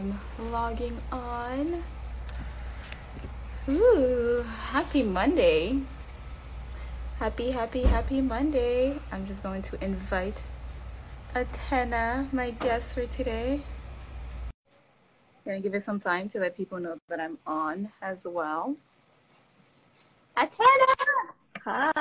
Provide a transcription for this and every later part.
I'm logging on. Ooh, happy Monday. Happy, happy, happy Monday. I'm just going to invite Atena, my guest for today. Gonna give it some time to let people know that I'm on as well. Atena! Hi.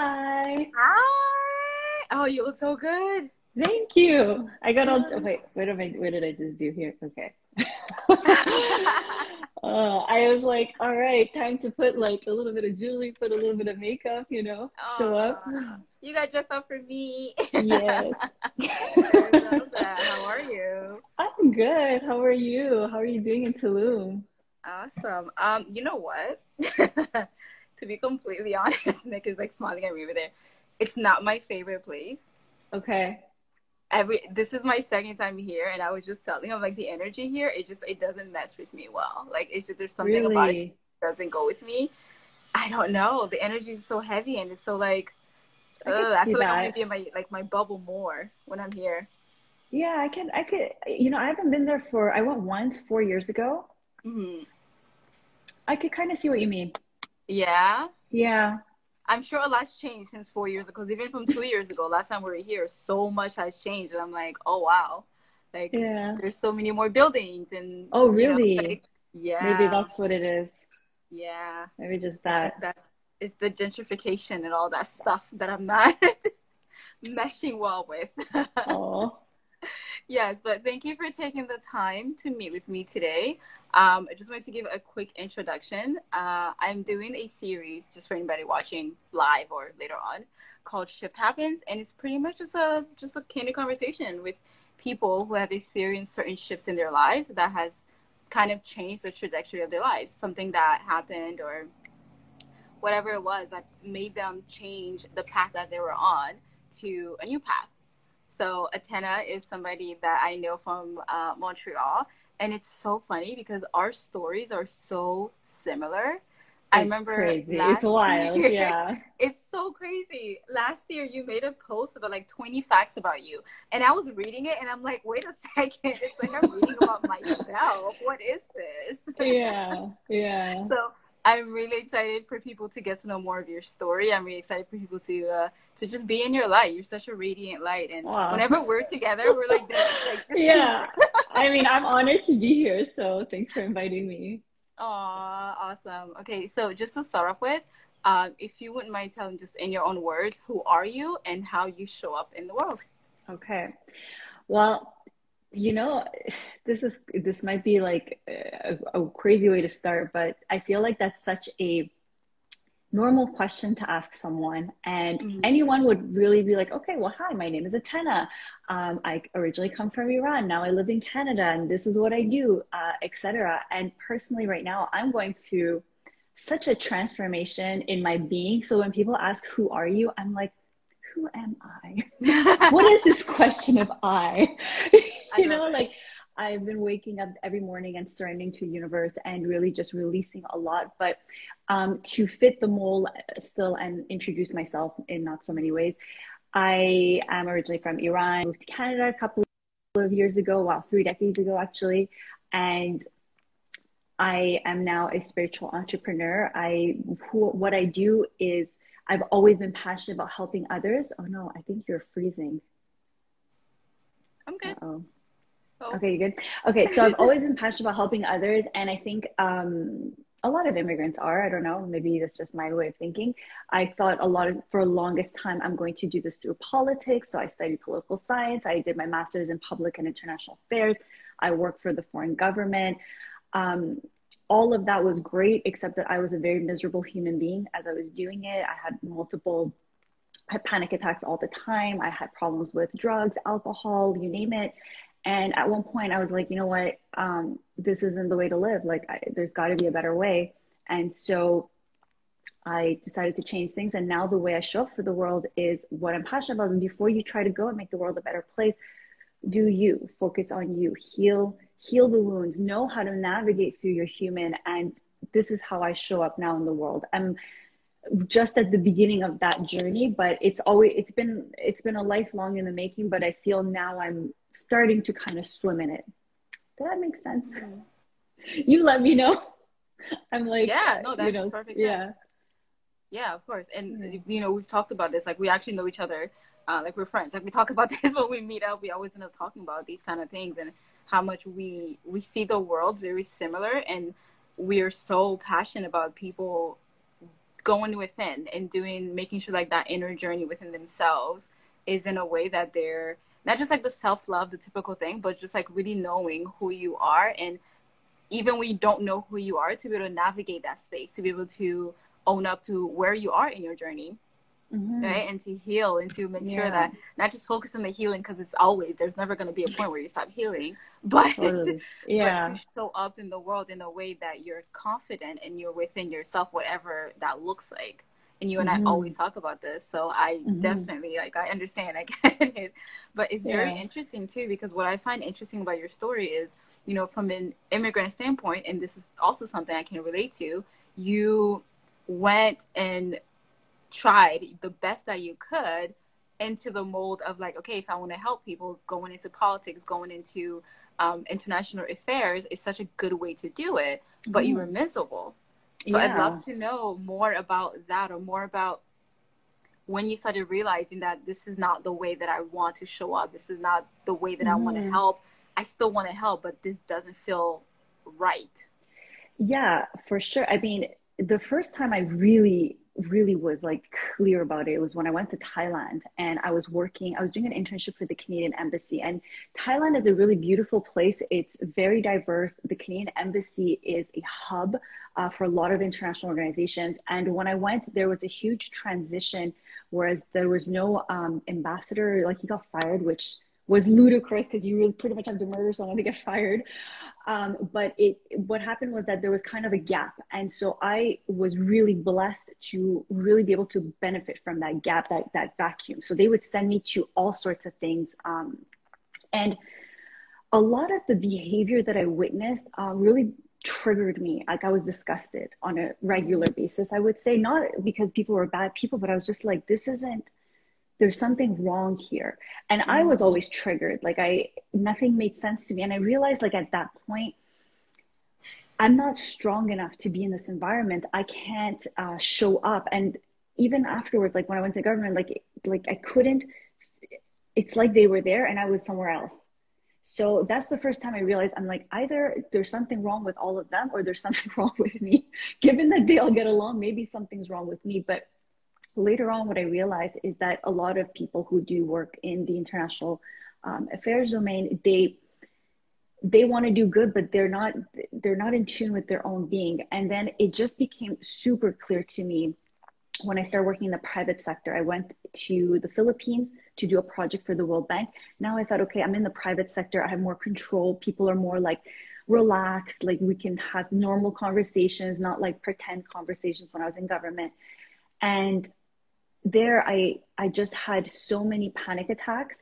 Hi! Oh, you look so good. Thank you. I got all. Wait, what am I? What did I just do here? Okay. uh, I was like, all right, time to put like a little bit of jewelry, put a little bit of makeup, you know, show up. You got dressed up for me. Yes. How are you? I'm good. How are you? How are you doing in Tulum? Awesome. Um, you know what? to be completely honest, Nick is like smiling at me over there. It's not my favorite place. Okay every this is my second time here and I was just telling him like the energy here it just it doesn't mess with me well. Like it's just there's something really? about it doesn't go with me. I don't know. The energy is so heavy and it's so like I, I feel that. like I'm gonna be in my like my bubble more when I'm here. Yeah, I can I could you know, I haven't been there for I went once four years ago. Mm-hmm. I could kind of see what you mean. Yeah. Yeah. I'm sure a lot's changed since four years ago. Because even from two years ago, last time we were here, so much has changed, and I'm like, oh wow, like yeah. there's so many more buildings and. Oh really? know, like, yeah. Maybe that's what it is. Yeah. Maybe just that. That's it's the gentrification and all that stuff that I'm not meshing well with. Oh. Yes, but thank you for taking the time to meet with me today. Um, I just wanted to give a quick introduction. Uh, I'm doing a series just for anybody watching live or later on called Shift Happens, and it's pretty much just a just a candid conversation with people who have experienced certain shifts in their lives that has kind of changed the trajectory of their lives. Something that happened or whatever it was that made them change the path that they were on to a new path. So Atena is somebody that I know from uh, Montreal, and it's so funny because our stories are so similar. It's I remember crazy. it's wild, year, yeah. It's so crazy. Last year you made a post about like 20 facts about you. And I was reading it and I'm like, wait a second. It's like I'm reading about myself. What is this? Yeah. Yeah. so I'm really excited for people to get to know more of your story. I'm really excited for people to uh, to just be in your light. You're such a radiant light, and wow. whenever we're together, we're like this. Like, yeah, I mean, I'm honored to be here. So thanks for inviting me. Aw, awesome. Okay, so just to start off with, uh, if you wouldn't mind telling just in your own words, who are you and how you show up in the world? Okay. Well, you know this is this might be like a, a, crazy way to start but i feel like that's such a normal question to ask someone. And mm-hmm. anyone would really be like okay well hi my name is atena um, i originally come from iran. Now i live in canada and this is what i do uh, etc and personally right now i'm going through such a transformation in my being. So when people ask who are you? I'm like who am I? what is this question of I? you know, like I've been waking up every morning and surrendering to the universe and really just releasing a lot. But um, to fit the mold still and introduce myself in not so many ways, I am originally from Iran, moved to Canada a couple of years ago, wow, three decades ago actually. And I am now a spiritual entrepreneur. I who, what I do is I've always been passionate about helping others. Oh no, I think you're freezing. I'm good. oh Okay, you good? Okay, so I've always been passionate about helping others, and I think um, a lot of immigrants are. I don't know. Maybe that's just my way of thinking. I thought a lot of for the longest time I'm going to do this through politics. So I studied political science. I did my master's in public and international affairs. I worked for the foreign government. Um, all of that was great, except that I was a very miserable human being as I was doing it. I had multiple, I had panic attacks all the time. I had problems with drugs, alcohol, you name it. And at one point, I was like, you know what? Um, this isn't the way to live. Like, I, there's got to be a better way. And so I decided to change things. And now the way I show up for the world is what I'm passionate about. And before you try to go and make the world a better place, do you focus on you, heal heal the wounds, know how to navigate through your human. And this is how I show up now in the world. I'm just at the beginning of that journey, but it's always it's been it's been a lifelong in the making, but I feel now I'm starting to kind of swim in it. Does that make sense? Mm-hmm. You let me know. I'm like, yeah, no, that's you know, perfect yeah. sense. Yeah, of course. And, mm-hmm. you know, we've talked about this. Like, we actually know each other. Uh, like, we're friends. Like, we talk about this when we meet up. We always end up talking about these kind of things and how much we we see the world very similar. And we are so passionate about people going within and doing, making sure, like, that inner journey within themselves is in a way that they're not just like the self love, the typical thing, but just like really knowing who you are and even when you don't know who you are, to be able to navigate that space, to be able to own up to where you are in your journey mm-hmm. right and to heal and to make yeah. sure that not just focus on the healing because it's always there's never going to be a point where you stop healing but, totally. yeah. but to show up in the world in a way that you're confident and you're within yourself whatever that looks like and you and mm-hmm. I always talk about this. So I mm-hmm. definitely like I understand, I get it. But it's very interesting too because what I find interesting about your story is, you know, from an immigrant standpoint, and this is also something I can relate to, you went and tried the best that you could into the mold of like, okay, if I want to help people going into politics, going into um, international affairs is such a good way to do it, but mm. you were mm-hmm. miserable. So yeah. I'd love to know more about that or more about when you started realizing that this is not the way that I want to show up. This is not the way that mm. I want to help. I still want to help, but this doesn't feel right. Yeah, for sure. I mean, the first time I really, really was like clear about it was when I went to Thailand and I was working, I was doing an internship for the Canadian Embassy. And Thailand is a really beautiful place. It's very diverse. The Canadian Embassy is a hub uh, for a lot of international organizations. And when I went, there was a huge transition, whereas there was no um, ambassador, like he got fired, which was ludicrous because you really pretty much have to murder someone to get fired. Um, but it what happened was that there was kind of a gap, and so I was really blessed to really be able to benefit from that gap, that that vacuum. So they would send me to all sorts of things, um, and a lot of the behavior that I witnessed uh, really triggered me. Like I was disgusted on a regular basis. I would say not because people were bad people, but I was just like, this isn't there's something wrong here. And i was mm. always triggered. Like i nothing made sense to me. And i realized like at that point i'm not strong enough to be in this environment. I can't uh, show up. And even afterwards like when i went to government like like i couldn't it's like they were there and i was somewhere else. So that's the first time i realized i'm like either there's something wrong with all of them or there's something wrong with me. Given that they all get along maybe something's wrong with me. But later on, what I realized is that a lot of people who do work in the international um, affairs domain, they they want to do good, but they're not they're not in tune with their own being. And then it just became super clear to me when I started working in the private sector. I went to the Philippines to do a project for the World Bank. Now I thought, okay, I'm in the private sector. I have more control. People are more like relaxed. Like we can have normal conversations, not like pretend conversations when I was in government. And there i i just had so many panic attacks.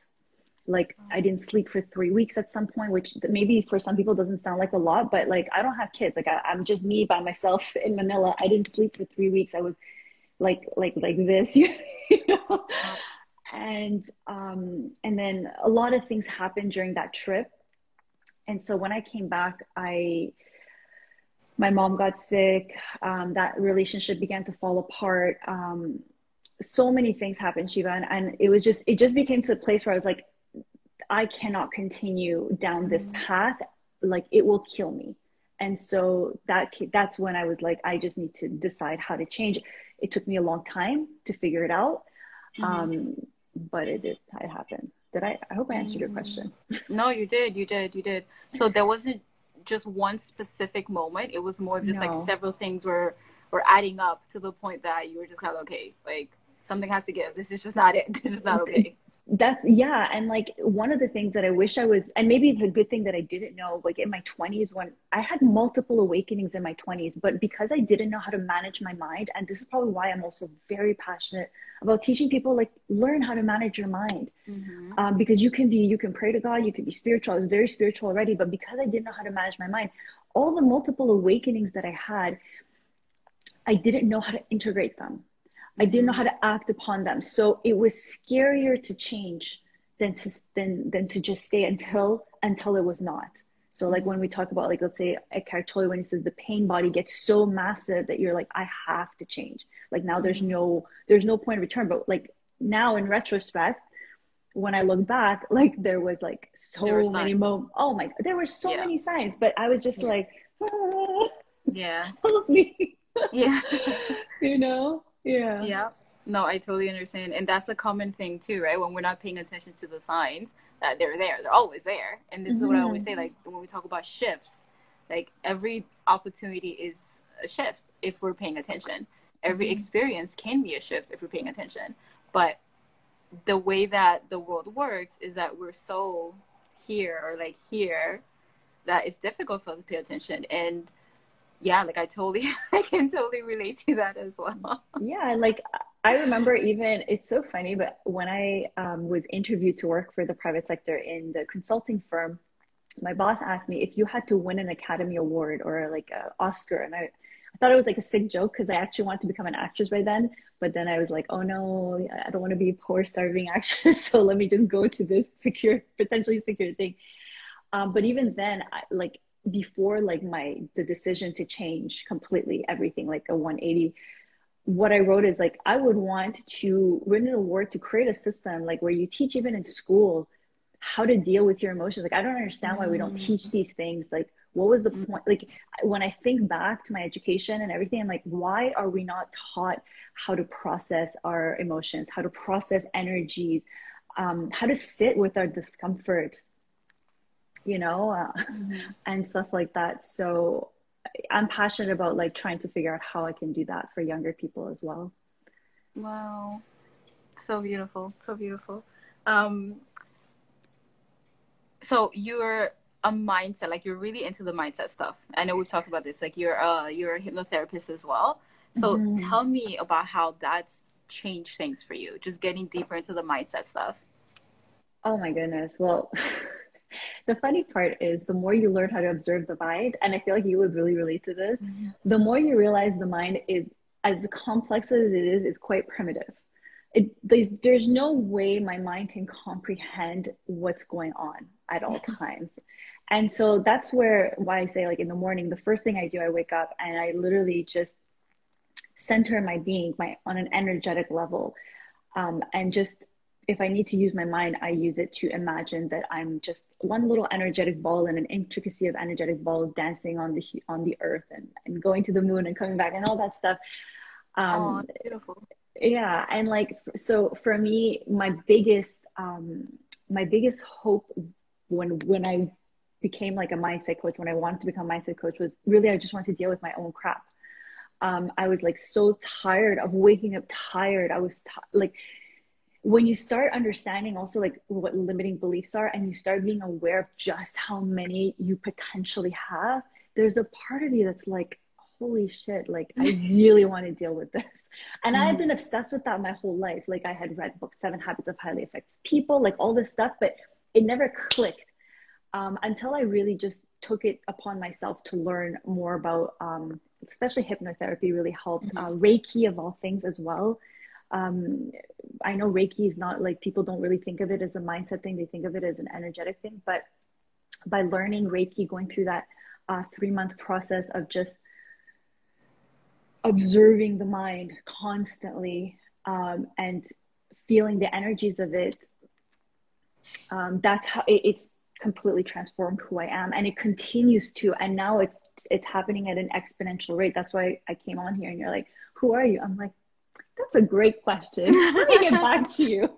Like i didn't sleep for three weeks at some point which maybe for some people doesn't sound like a lot but like i don't have kids. Like I, i'm just me by myself in manila. I didn't sleep for three weeks. I was like like like this you know? And um and then a lot of things happened during that trip. And so when i came back i my mom got sick. Um, that relationship began to fall apart. Um, so many things happened, Shiva, and, and it was just it just became to a place where I was like, I cannot continue down this mm-hmm. path. Like it will kill me. And so that that's when I was like, I just need to decide how to change. It took me a long time to figure it out, mm-hmm. um, but it did. It happened. Did I? I hope I answered your question. Mm-hmm. No, you did. You did. You did. So there wasn't just one specific moment. It was more just no. like several things were were adding up to the point that you were just kind of okay, like something has to give. This is just not it. This is not okay. That's yeah, and like one of the things that I wish I was, and maybe it's a good thing that I didn't know, like in my 20s when I had multiple awakenings in my 20s, but because I didn't know how to manage my mind, and this is probably why I'm also very passionate about teaching people like learn how to manage your mind, mm-hmm. um, because you can be, you can pray to God, you can be spiritual. I was very spiritual already, but because I didn't know how to manage my mind, all the multiple awakenings that I had, I didn't know how to integrate them. I didn't know how to act upon them. So it was scarier to change than to than than to just stay until until it was not. So like when we talk about like let's say Eckhart Tolle when he says the pain body gets so massive that you're like I have to change. Like now there's no there's no point of return. But like now in retrospect, when I look back, like there was like so many moments. Oh my, god, there were so yeah. many signs, but I was just yeah. like, ah, yeah, help me. Yeah, you know, yeah, yeah. No, I totally understand, and that's a common thing too, right? When we're not paying attention to the signs that they're there, they're always there. And this mm-hmm. is what I always say, mm-hmm. like when we talk about shifts, like every opportunity is a shift if we're paying attention. Every mm-hmm. experience can be a shift if we're paying attention, but the way that the world works is that we're so here or like here that it's difficult for us to pay attention and yeah like i totally i can totally relate to that as well yeah like i remember even it's so funny but when i um, was interviewed to work for the private sector in the consulting firm my boss asked me if you had to win an academy award or like an oscar and i I thought it was like a sick joke because I actually wanted to become an actress by then. But then I was like, oh no, I don't want to be a poor starving actress. So let me just go to this secure, potentially secure thing. Um, but even then, I, like before, like my the decision to change completely everything, like a 180. What I wrote is like I would want to win an award to create a system like where you teach even in school how to deal with your emotions. Like I don't understand why we don't teach mm. these things. Like what was the point like when i think back to my education and everything i'm like why are we not taught how to process our emotions how to process energies um, how to sit with our discomfort you know uh, mm-hmm. and stuff like that. So i'm passionate about like trying to figure out how i can do that for younger people as well. Wow. So beautiful so beautiful. Um so you're a mindset like you're really into the mindset stuff. I know we've talked about this like you're uh you're a hypnotherapist as well. So mm-hmm. tell me about how that's changed things for you just getting deeper into the mindset stuff. Oh my goodness. Well the funny part is the more you learn how to observe the mind and i feel like you would really relate to this mm-hmm. the more you realize the mind is as complex as it is it's quite primitive it, there's, there's no way my mind can comprehend what's going on at all times and so that's where why i say like in the morning the first thing i do i wake up and i literally just center my being my on an energetic level um, and just if i need to use my mind i use it to imagine that i'm just one little energetic ball and an intricacy of energetic balls dancing on the on the earth and, and going to the moon and coming back and all that stuff. Um, oh, beautiful. yeah and like so for me my biggest um my biggest hope when when i became like a mindset coach when i wanted to become a mindset coach was really i just wanted to deal with my own crap. Um, i was like so tired of waking up tired. I was t- like when you start understanding also like what limiting beliefs are and you start being aware of just how many you potentially have there's a part of you that's like holy shit like i really want to deal with this and mm. i had been obsessed with that my whole life like i had read books seven habits of highly effective people like all this stuff but it never clicked um, until I really just took it upon myself to learn more about, um, especially hypnotherapy really helped. Mm-hmm. Uh, Reiki of all things as well. Um, I know Reiki is not like people don't really think of it as a mindset thing; they think of it as an energetic thing. But by learning Reiki, going through that uh, three month process of just observing the mind constantly um, and feeling the energies of it um, that's how it, it's completely transformed who I am and it continues to and now it's it's happening at an exponential rate. That's why I came on here and you're like, who are you? I'm like, that's a great question. Let me get back to you.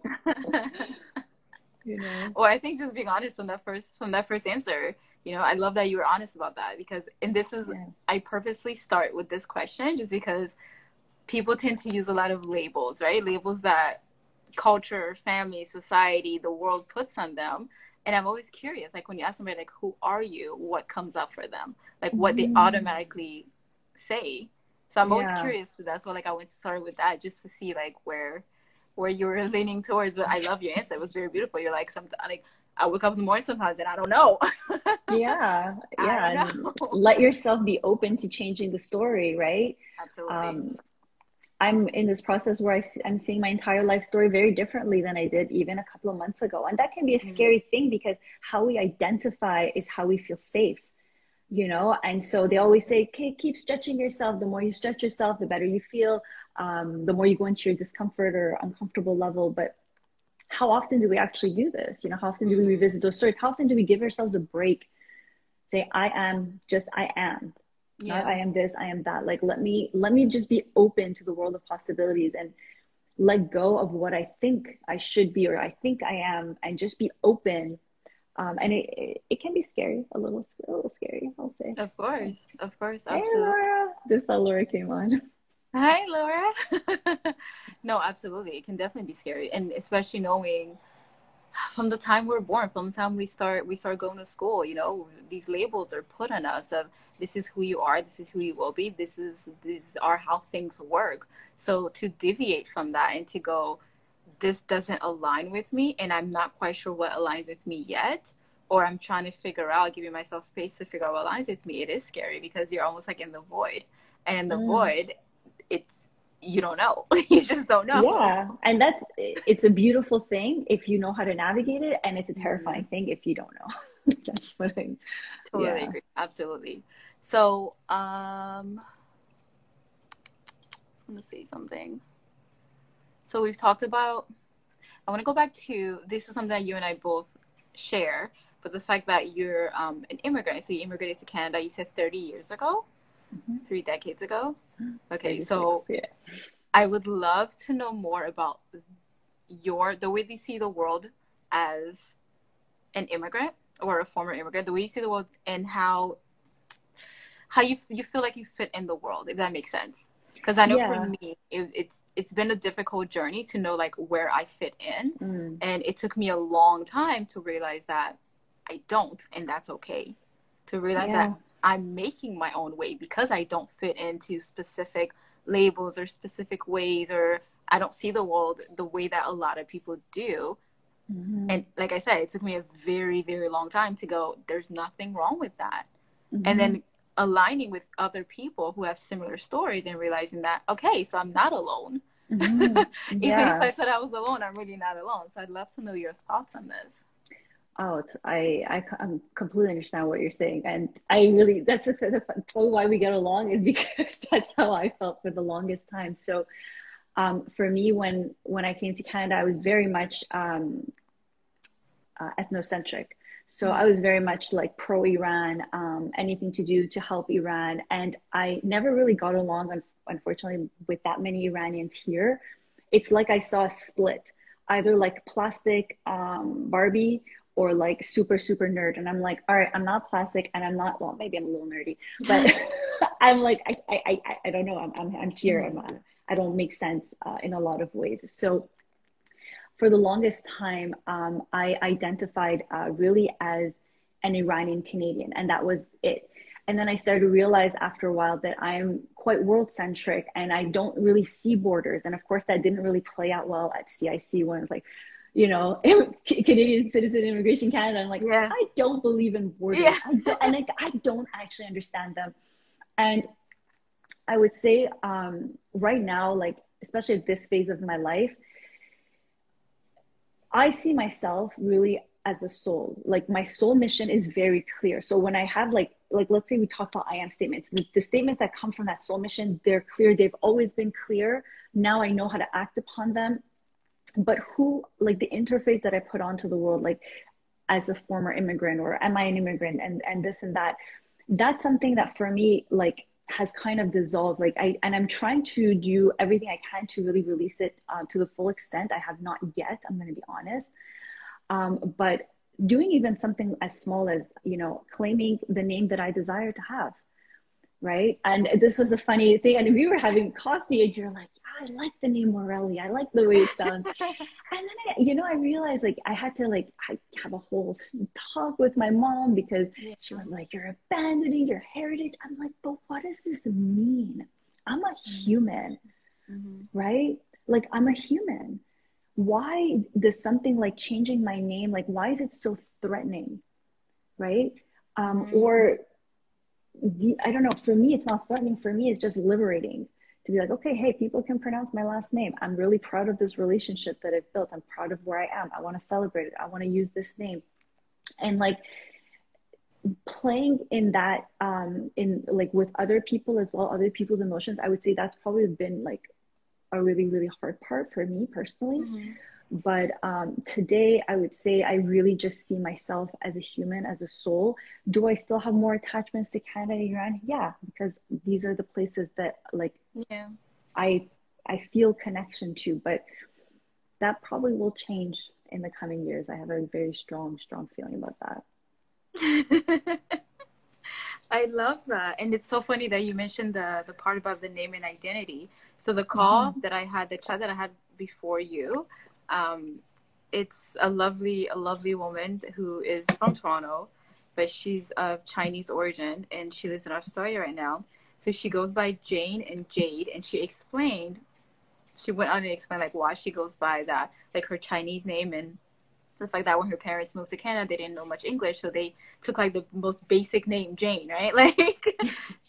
you know. Well, I think just being honest from that first from that first answer, you know, I love that you were honest about that because and this is yeah. I purposely start with this question just because people tend to use a lot of labels, right? Labels that culture, family, society, the world puts on them and i'm always curious like when you ask somebody like who are you what comes up for them like what mm-hmm. they automatically say so i'm always yeah. curious so that's why like i went to start with that just to see like where where you were leaning towards but i love your answer it was very beautiful you're like sometimes like I wake up in the morning sometimes and I don't know. yeah, yeah. Let yourself be open to changing the story, right? Absolutely. Um, I'm in this process where I, am seeing my entire life story very differently than I did even a couple of months ago. And that can be a mm-hmm. scary thing because how we identify is how we feel safe, you know? And so they always say, okay, keep stretching yourself. The more you stretch yourself, the better you feel, um, the more you go into your discomfort or uncomfortable level. But how often do we actually do this? You know, how often do we mm-hmm. revisit those stories? How often do we give ourselves a break? Say, I am just I am yeah. Not, i am this i am that like let me let me just be open to the world of possibilities and let go of what i think i should be or i think i am and just be open um, and it, it, it can be scary a little a little scary i'll say. Of course of course absolutely. hey laura just saw laura came on. Hi laura. No absolutely it can definitely be scary and especially knowing from the time we're born from the time we start we start going to school you know these labels are put on us of this is who you are this is who you will be this is these are how things work. So to deviate from that and to go this doesn't align with me and i'm not quite sure what aligns with me yet or i'm trying to figure out giving myself space to figure out what aligns with me it is scary because you're almost like in the void and in the mm. void it's you don't know. you just don't know. Yeah. And that's it's a beautiful thing if you know how to navigate it and it's a terrifying mm-hmm. thing if you don't know. that's what I totally yeah. agree. Absolutely. So um I'm gonna say something. So we've talked about I want to go back to this is something that you and I both share, but the fact that you're um, an immigrant, so you immigrated to Canada, you said 30 years ago mm-hmm. three decades ago. Okay, so yeah. I would love to know more about your the way you see the world as an immigrant or a former immigrant, the way you see the world and how how you you feel like you fit in the world, if that makes sense. Because I know yeah. for me, it, it's it's been a difficult journey to know like where I fit in, mm. and it took me a long time to realize that I don't, and that's okay. To realize yeah. that I'm making my own way because I don't fit into specific labels or specific ways or I don't see the world the way that a lot of people do. Mm-hmm. And like I said, it took me a very, very long time to go, there's nothing wrong with that. Mm-hmm. And then aligning with other people who have similar stories and realizing that, okay, so I'm not alone. Mm-hmm. Even yeah. if I thought I was alone, I'm really not alone. So I'd love to know your thoughts on this out. I, I I completely understand what you're saying, and I really that's a, that's probably why we get along is because that's how I felt for the longest time. So, um, for me, when when I came to Canada, I was very much um, uh, ethnocentric. So. I was very much like pro Iran, um, anything to do to help Iran, and I never really got along, unfortunately, with that many Iranians here. It's like I saw a split, either like plastic um, Barbie or like super super nerd and i'm like all right i'm not plastic and i'm not well maybe i'm a little nerdy but i'm like I, I i i don't know i'm i'm, I'm here i'm not, i don't make sense uh, in a lot of ways so for the longest time um, i identified uh, really as an iranian canadian and that was it and then i started to realize after a while that i'm quite world centric and i don't really see borders and of course that didn't really play out well at cic when it's like you know, Canadian Citizen Immigration Canada. I'm like, yeah. I don't believe in borders. Yeah. I don't, and I, I don't actually understand them. And I would say um, right now, like, especially at this phase of my life, I see myself really as a soul. Like my soul mission is very clear. So when I have like, like let's say we talk about I am statements, the, the statements that come from that soul mission, they're clear. They've always been clear. Now I know how to act upon them but who like the interface that i put onto the world like as a former immigrant or am i an immigrant and and this and that that's something that for me like has kind of dissolved like i and i'm trying to do everything i can to really release it uh, to the full extent. I have not yet i'm going to be honest. Um, but doing even something as small as you know claiming the name that i desire to have right? And this was a funny thing and we were having coffee and you're like I like the name Morelli. I like the way it sounds. and then, I, you know, I realized like I had to like I have a whole talk with my mom because yeah. she was like, "You're abandoning your heritage." I'm like, "But what does this mean? I'm a mm-hmm. human, mm-hmm. right? Like I'm a human. Why does something like changing my name like why is it so threatening, right? Um, mm-hmm. Or I don't know. For me, it's not threatening. For me, it's just liberating to be like, okay, hey, people can pronounce my last name. I'm really proud of this relationship that I've built. I'm proud of where I am. I want to celebrate it. I want to use this name. And like playing in that, um, in like with other people as well, other people's emotions, I would say that's probably been like a really, really hard part for me personally. Mm-hmm. But um, today, I would say I really just see myself as a human, as a soul. Do I still have more attachments to Canada and Iran? Yeah, because these are the places that like yeah. I I feel connection to. But that probably will change in the coming years. I have a very strong, strong feeling about that. I love that. And it's so funny that you mentioned the the part about the name and identity. So the call mm-hmm. that I had, the chat that I had before you, um, it's a lovely, a lovely woman who is from Toronto, but she's of Chinese origin and she lives in Australia right now. So she goes by Jane and Jade, and she explained, she went on and explained like why she goes by that, like her Chinese name and the fact that when her parents moved to Canada, they didn't know much English, so they took like the most basic name, Jane, right? Like,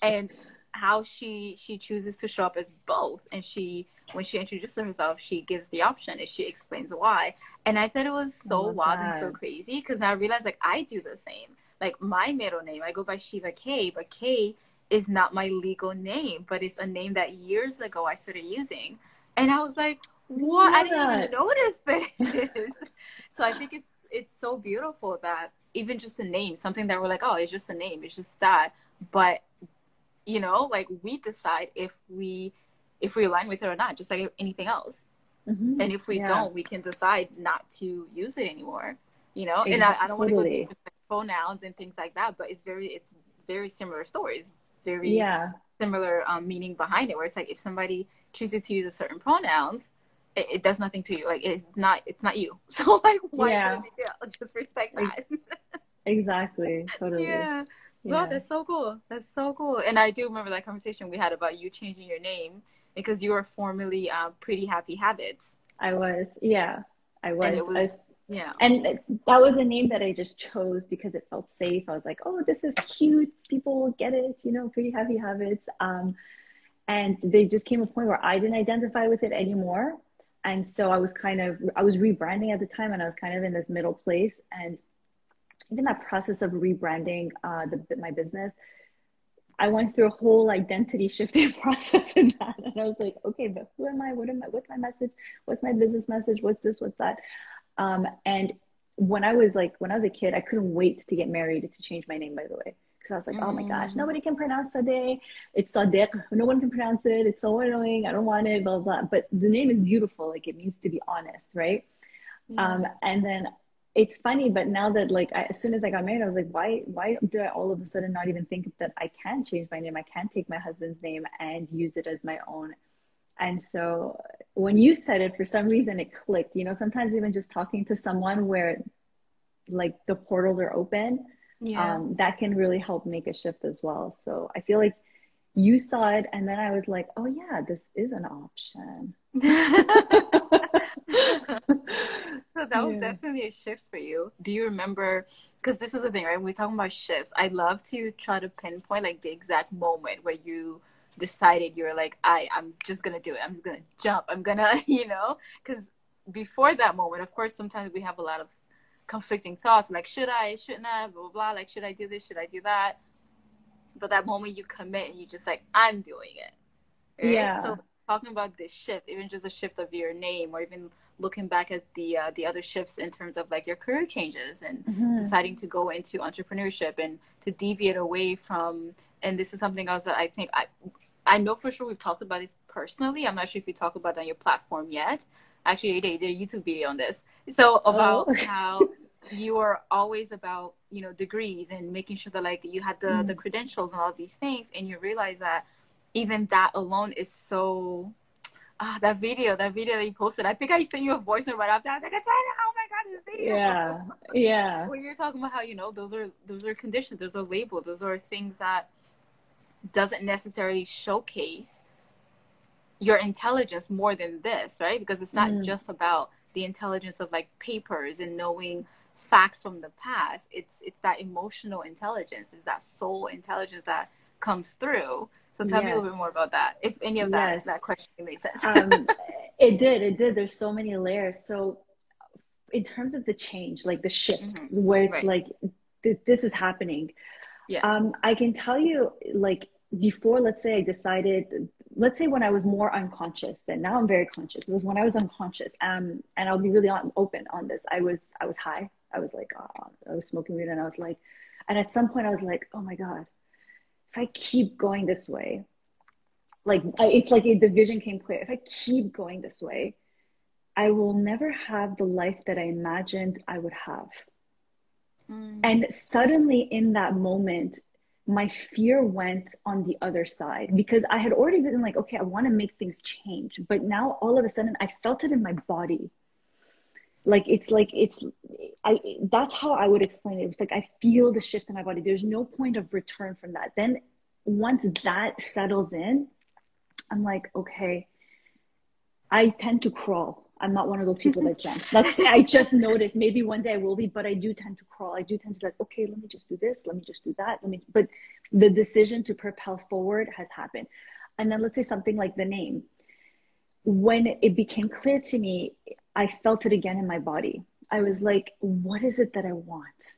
and how she she chooses to show up as both, and she when she introduces herself, she gives the option and she explains why. And I thought it was so oh wild God. and so crazy because now I realize like I do the same. Like my middle name, I go by Shiva K, but K is not my legal name, but it's a name that years ago I started using. And I was like, what? I, didn't even notice this. so I think it's it's so beautiful that even just a name, something that we're like, oh, it's just a name, it's just that. But you know, like we decide if we if we align with it or not, just like anything else. Mm-hmm. And if we yeah. don't, we can decide not to use it anymore. You know, exactly. and I, I don't want to go deep into pronouns and things like that, but it's very it's very similar stories, very yeah. similar um, meaning behind it. Where it's like if somebody chooses to use a certain pronouns, it, it, does nothing to you. Like it's not it's not you. So like why yeah. just respect that. exactly. Totally. Yeah. Wow, that's so cool. That's so cool. And I do remember that conversation we had about you changing your name because you were formerly uh, Pretty Happy Habits. I was, yeah, I was. was I, yeah. And that was a name that I just chose because it felt safe. I was like, oh, this is cute. People will get it, you know, Pretty Happy Habits. Um, and they just came a point where I didn't identify with it anymore. And so I was kind of, I was rebranding at the time and I was kind of in this middle place. And even that process of rebranding uh, the, my business, I went through a whole identity shifting process in that. And I was like, okay, but who am I? What am I? What's my message? What's my business message? What's this? What's that? Um, and when I was like, when I was a kid, I couldn't wait to get married to change my name, by the way. Because I was like, mm. oh my gosh, mm. nobody can pronounce Sadeh. It's Sadiq. No one can pronounce it. It's so annoying. I don't want it, blah, blah. But the name is beautiful. Like it means to be honest, right? Um, and then it's funny, but now that like I, as soon as I got married, I was like, why why do I all of a sudden not even think that I can change my name? I can take my husband's name and use it as my own. And so when you said it, for some reason it clicked. You know, sometimes even just talking to someone where like the portals are open, yeah. um, that can really help make a shift as well. So I feel like you saw it and then I was like, oh yeah, this is an option. so that was yeah. definitely a shift for you. Do you remember? Because this is the thing, right? When we're talking about shifts, I love to try to pinpoint like the exact moment where you decided you're like, I, I'm just gonna do it. I'm just gonna jump. I'm gonna, you know, because before that moment, of course, sometimes we have a lot of conflicting thoughts, like should I, shouldn't I, blah blah blah. Like should I do this? Should I do that? But that moment you commit and you just like, I'm doing it. Right? Yeah. So talking about this shift, even just a shift of your name, or even looking back at the uh, the other shifts in terms of like your career changes and mm-hmm. deciding to go into entrepreneurship and to deviate away from. And this is something else that I think I I know for sure we've talked about this personally. I'm not sure if you talk about it on your platform yet. Actually, they did a YouTube video on this. So about oh. how you are always about you know degrees and making sure that like you had the mm. the credentials and all these things, and you realize that even that alone is so ah, that video, that video that you posted. I think I sent you a voice note right after. I was like, oh my god, this video. Yeah, yeah. when you're talking about how you know those are those are conditions, those are labels, those are things that doesn't necessarily showcase your intelligence more than this, right? Because it's not mm. just about the intelligence of like papers and knowing facts from the past. It's it's that emotional intelligence, it's that soul intelligence that comes through So tell yes. me a little bit more about that, if any of that yes. that question made sense. um, it did. It did. There's so many layers. So, in terms of the change, like the shift, mm-hmm. where it's right. like th- this is happening. Yeah. Um, I can tell you, like before, let's say I decided, let's say when I was more unconscious, then now I'm very conscious. It was when I was unconscious. Um, and I'll be really on, open on this. I was, I was high. I was like, oh, I was smoking weed, and I was like, and at some point I was like, oh my god, if I keep going this way, like it's like the vision came clear. If I keep going this way, I will never have the life that I imagined I would have. Mm. And suddenly, in that moment, my fear went on the other side because I had already been like, okay, I want to make things change. But now all of a sudden, I felt it in my body. Like it's like it's I that's how I would explain it. It was like I feel the shift in my body. There's no point of return from that. Then once that settles in, I'm like, okay, I tend to crawl. I'm not one of those people that jumps. That's I just noticed. Maybe one day I will be, but I do tend to crawl. I do tend to be like, okay, let me just do this. Let me just do that. Let me. But the decision to propel forward has happened. And then let's say something like the name. When it became clear to me, I felt it again in my body. I was like, what is it that I want?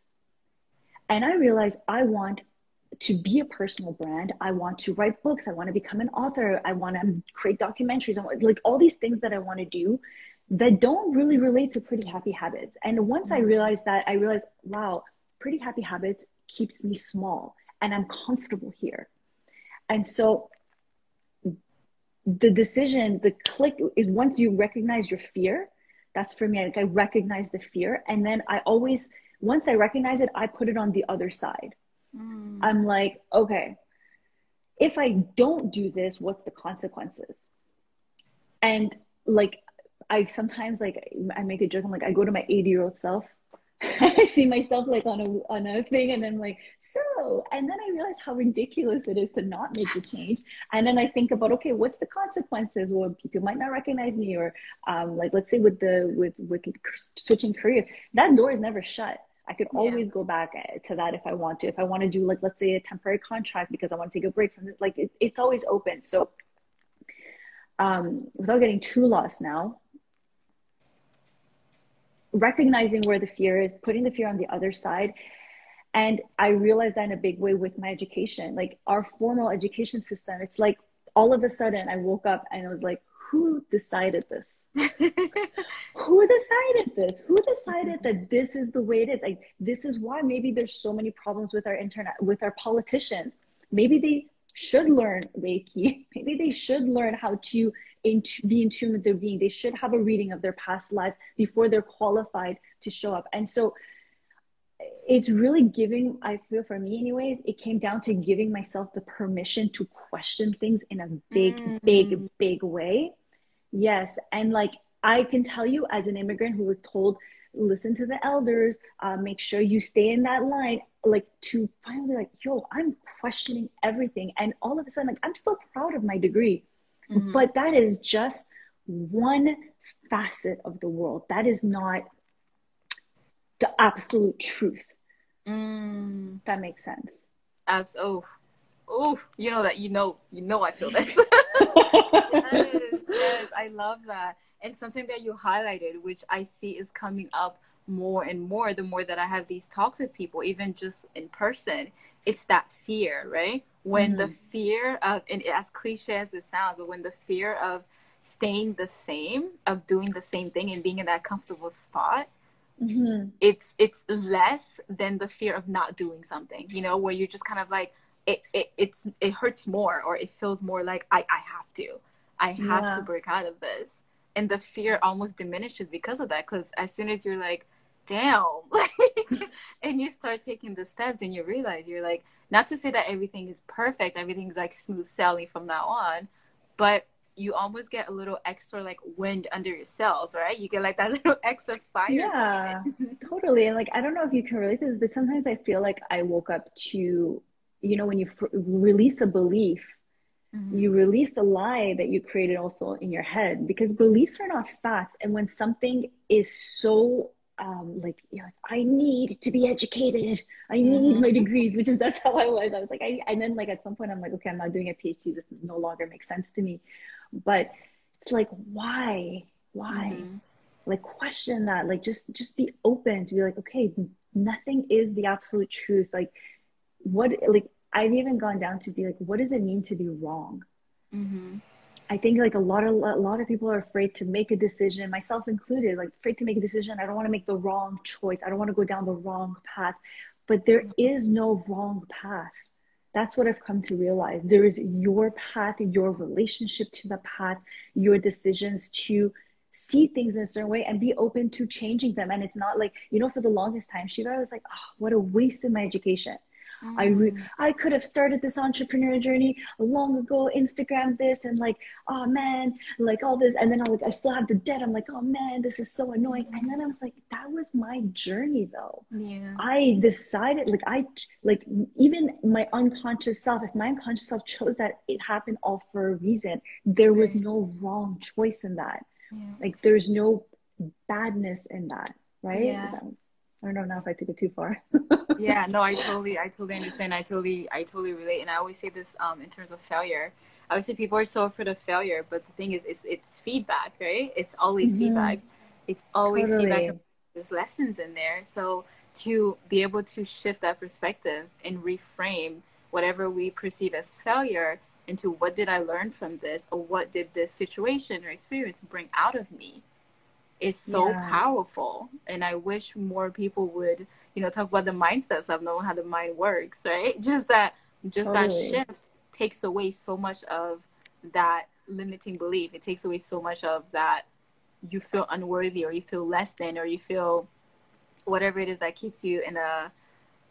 And I realized I want to be a personal brand. I want to write books. I want to become an author. I want to create documentaries. I want, like all these things that I want to do that don't really relate to pretty happy habits. And once I mm-hmm. realized that, I realized, wow, pretty happy habits keeps me small and I'm comfortable here. And so the decision, the click is once you recognize your fear, that's for me. Like I recognize the fear. And then I always, once I recognize it, I put it on the other side. Mm. I'm like, okay, if I don't do this, what's the consequences? And like, I sometimes like I make a joke. I'm like, I go to my 80 year old self. I see myself like on a on a thing, and I'm like, so. And then I realize how ridiculous it is to not make the change. And then I think about, okay, what's the consequences? Well, people might not recognize me, or um, like let's say with the with with switching careers, that door is never shut. I could always yeah. go back eh, to that if I want to. If I want to do like let's say a temporary contract because I want to take a break from this, like it, it's always open. So um, without getting too lost now, recognizing where the fear is, putting the fear on the other side. And I realized that in a big way with my education, like our formal education system. It's like all of a sudden I woke up and I was like, who decided this? who decided this? Who decided that this is the way it is? Like this is why maybe there's so many problems with our internet, with our politicians. Maybe they should learn Reiki. Maybe they should learn how to in, be in tune with their being. They should have a reading of their past lives before they're qualified to show up. And so it's really giving, I feel for me, anyways, it came down to giving myself the permission to question things in a big, mm-hmm. big, big way Yes. And like I can tell you as an immigrant who was told, listen to the elders, uh, make sure you stay in that line, like to finally like, yo, I'm questioning everything. And all of a sudden, like I'm still proud of my degree. Mm-hmm. But that is just one facet of the world. That is not the absolute truth. Mm. That makes sense. Abs- oh, oh, you know that you know you know I feel this. yes, yes, I love that. And something that you highlighted, which I see is coming up more and more the more that I have these talks with people, even just in person, it's that fear, right? When mm-hmm. the fear of, and as cliche as it sounds, but when the fear of staying the same, of doing the same thing and being in that comfortable spot, mm-hmm. it's it's less than the fear of not doing something, you know, where you're just kind of like, it, it it's it hurts more or it feels more like I, I have to. I have yeah. to break out of this. And the fear almost diminishes because of that. Because as soon as you're like, damn, and you start taking the steps and you realize you're like, not to say that everything is perfect, everything's like smooth sailing from now on, but you almost get a little extra like wind under your sails, right? You get like that little extra fire. Yeah, totally. And like, I don't know if you can relate to this, but sometimes I feel like I woke up to, you know, when you f- release a belief Mm-hmm. You release the lie that you created also in your head because beliefs are not facts. And when something is so um, like, you know, I need to be educated. I need mm-hmm. my degrees, which is that's how I was. I was like, I, and then like at some point, I'm like, okay, I'm not doing a PhD. This no longer makes sense to me. But it's like, why? Why? Mm-hmm. Like, question that. Like, just just be open to be like, okay, nothing is the absolute truth. Like, what? Like, I've even gone down to be like, what does it mean to be wrong? Mm-hmm. I think like a lot of a lot of people are afraid to make a decision, myself included, like afraid to make a decision. I don't want to make the wrong choice. I don't want to go down the wrong path. But there is no wrong path. That's what I've come to realize. There is your path, your relationship to the path, your decisions to see things in a certain way and be open to changing them. And it's not like, you know, for the longest time, Shiva was like, oh, what a waste of my education. Mm. I re- I could have started this entrepreneurial journey long ago, Instagram this and like, oh man, like all this, and then I like I still have the debt. I'm like, oh man, this is so annoying. And then I was like, that was my journey though. Yeah. I decided like I like even my unconscious self, if my unconscious self chose that it happened all for a reason, there was no wrong choice in that. Yeah. Like there's no badness in that, right? Yeah. I don't know now if I took it too far. yeah, no, I totally, I totally understand. I totally, I totally relate. And I always say this um, in terms of failure. I would say people are so afraid of failure, but the thing is, it's, it's feedback, right? It's always mm-hmm. feedback. It's always totally. feedback. There's lessons in there. So to be able to shift that perspective and reframe whatever we perceive as failure into what did I learn from this or what did this situation or experience bring out of me? Is so yeah. powerful. And I wish more people would, you know, talk about the mindsets of knowing how the mind works, right? Just that just totally. that shift takes away so much of that limiting belief. It takes away so much of that you feel unworthy or you feel less than or you feel whatever it is that keeps you in a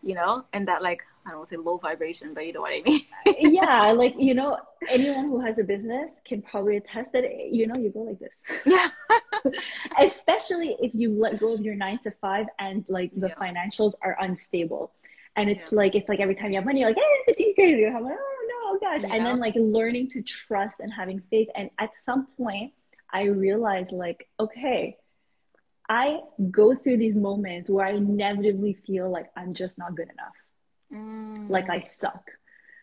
you know, and that like I don't want to say low vibration, but you know what I mean. yeah, like you know, anyone who has a business can probably attest that you know you go like this. Yeah. Especially if you let go of your nine to five and like the yeah. financials are unstable, and it's yeah. like it's like every time you have money, you're like, hey, it's crazy. I'm like, oh no, gosh, yeah. and then like learning to trust and having faith, and at some point, I realized like, okay I go through these moments where I inevitably feel like I'm just not good enough. Mm. Like I suck.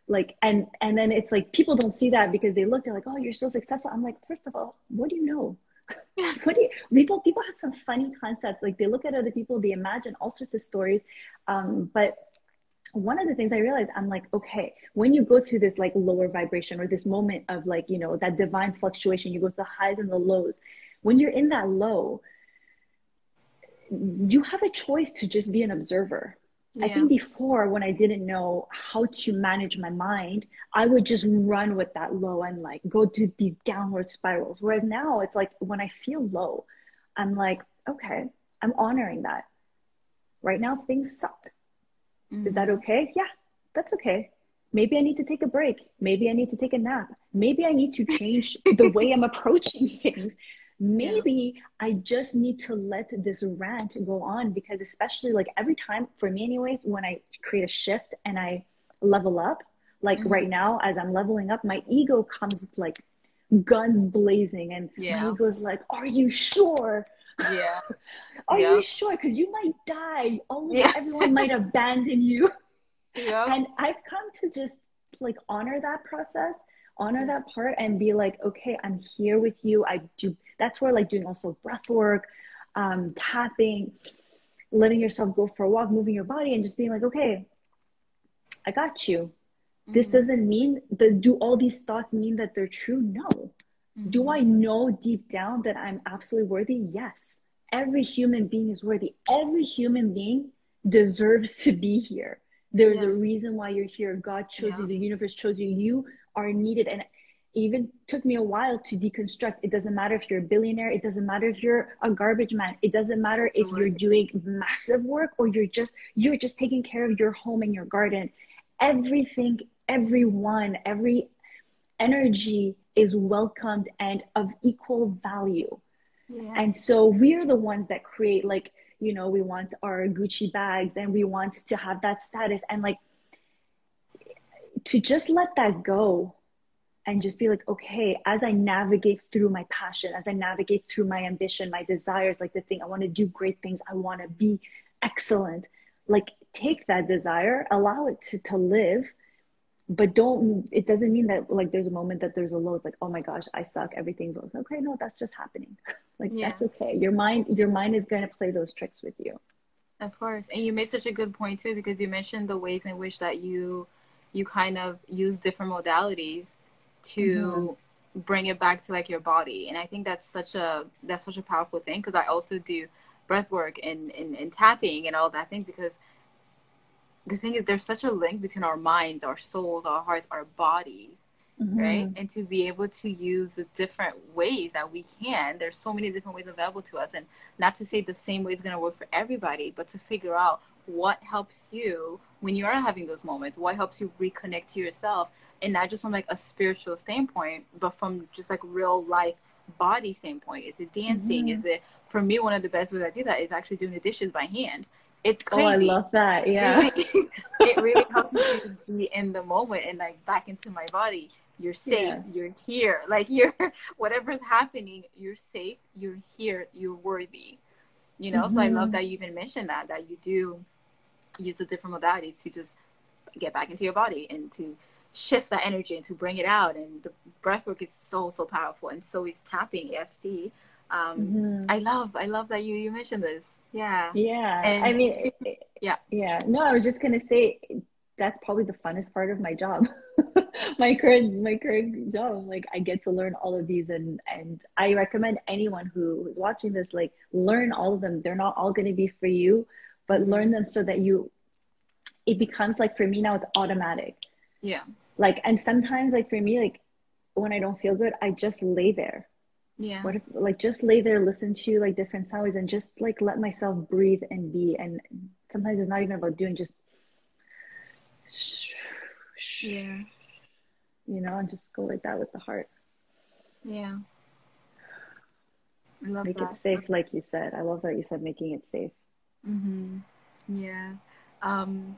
Like and and then it's like people don't see that because they look, they're like, oh, you're so successful. I'm like, first of all, what do you know? what do you, people people have some funny concepts. Like they look at other people, they imagine all sorts of stories. Um, but one of the things I realized, I'm like, okay, when you go through this like lower vibration or this moment of like, you know, that divine fluctuation, you go through the highs and the lows. When you're in that low, you have a choice to just be an observer. Yeah. I think before, when I didn't know how to manage my mind, I would just run with that low and like go to these downward spirals. Whereas now it's like when I feel low, I'm like, okay, I'm honoring that. Right now, things suck. Mm-hmm. Is that mm-hmm. okay? Yeah, that's okay. Maybe I need to take a break. Maybe I need to take a nap. Maybe I need to change the way I'm approaching things maybe yeah. I just need to let this rant go on because, especially like every time for me, anyways, when I create a shift and I level up, like mm-hmm. right now, as I'm leveling up, my ego comes like guns blazing, and yeah. my ego's like, Are you sure? Yeah. Are yeah. you sure? Because you might die. All yeah. everyone might abandon you. Yeah. And I've come to just like honor that process honor that part and be like okay i'm here with you i do that's where like doing also breath work um, tapping letting yourself go for a walk moving your body and just being like okay i got you. Mm-hmm. this doesn't mean that do all these thoughts mean that they're true? No. Mm-hmm. do i know deep down that i'm absolutely worthy? Yes. Every human being is worthy. Every human being deserves to be here. There's yeah. a reason why you're here. God chose yeah. you the universe chose you. You are needed. And even took me a while to deconstruct. It doesn't matter if you're a billionaire. It doesn't matter if you're a garbage man. It doesn't matter if you're doing massive work or you're just you're just taking care of your home and your garden. Everything everyone every energy is welcomed and of equal value. Yeah. and so we're the ones that create like you know we want our gucci bags and we want to have that status and like to just let that go and just be like, okay, as I navigate through my passion, as I navigate through my ambition, my desires, like the thing, I want to do great things, I want to be excellent. Like, take that desire, allow it to, to live, but don't, it doesn't mean that like there's a moment that there's a low, it's like, oh my gosh, I suck, everything's okay. No, that's just happening. like, yeah. that's okay. Your mind, your mind is going to play those tricks with you. Of course. And you made such a good point too, because you mentioned the ways in which that you, you kind of use different modalities to mm-hmm. bring it back to like your body and i think that's such a that's such a powerful thing because i also do breath work and, and and tapping and all that things because the thing is there's such a link between our minds our souls our hearts our bodies mm-hmm. right and to be able to use the different ways that we can there's so many different ways available to us and not to say the same way is going to work for everybody but to figure out what helps you when you are having those moments what helps you reconnect to yourself and not just from like a spiritual standpoint, but from just like real life body standpoint. Is it dancing? Mm-hmm. Is it for me one of the best ways I do that is actually doing the dishes by hand. It's crazy. Oh, I love that. Yeah. It really, it really helps me to be in the moment and like back into my body. You're safe. Yeah. You're here. Like you're whatever's happening, you're safe. You're here. You're worthy. You know. Mm-hmm. So I love mm-hmm. that you even mentioned that that you do use the different modalities to just get back into your body and to shift that energy and to bring it out. And the breath work is so so powerful, and so is tapping EFT. Um, mm-hmm. I love I love that you you mentioned this. Yeah. Yeah. And I mean, yeah. Yeah. No, I was just gonna say that's probably the funnest part of my job. my current my current job. Like I get to learn all of these and and I recommend anyone who who's watching this, like learn all of them. They're not all gonna be for you, but learn them so that you it becomes like for me now it's automatic yeah. Like, and sometimes, like, for me, like, when I don't feel good, I just lay there. Yeah. What if, like, just lay there, listen to like different sounds, and just like let myself breathe and be. And sometimes it's not even about doing, just, yeah. You know, and just go like that with the heart. Yeah. I love Make that. it safe, like you said. I love that you said making it safe. Mm-hmm. Yeah. Um,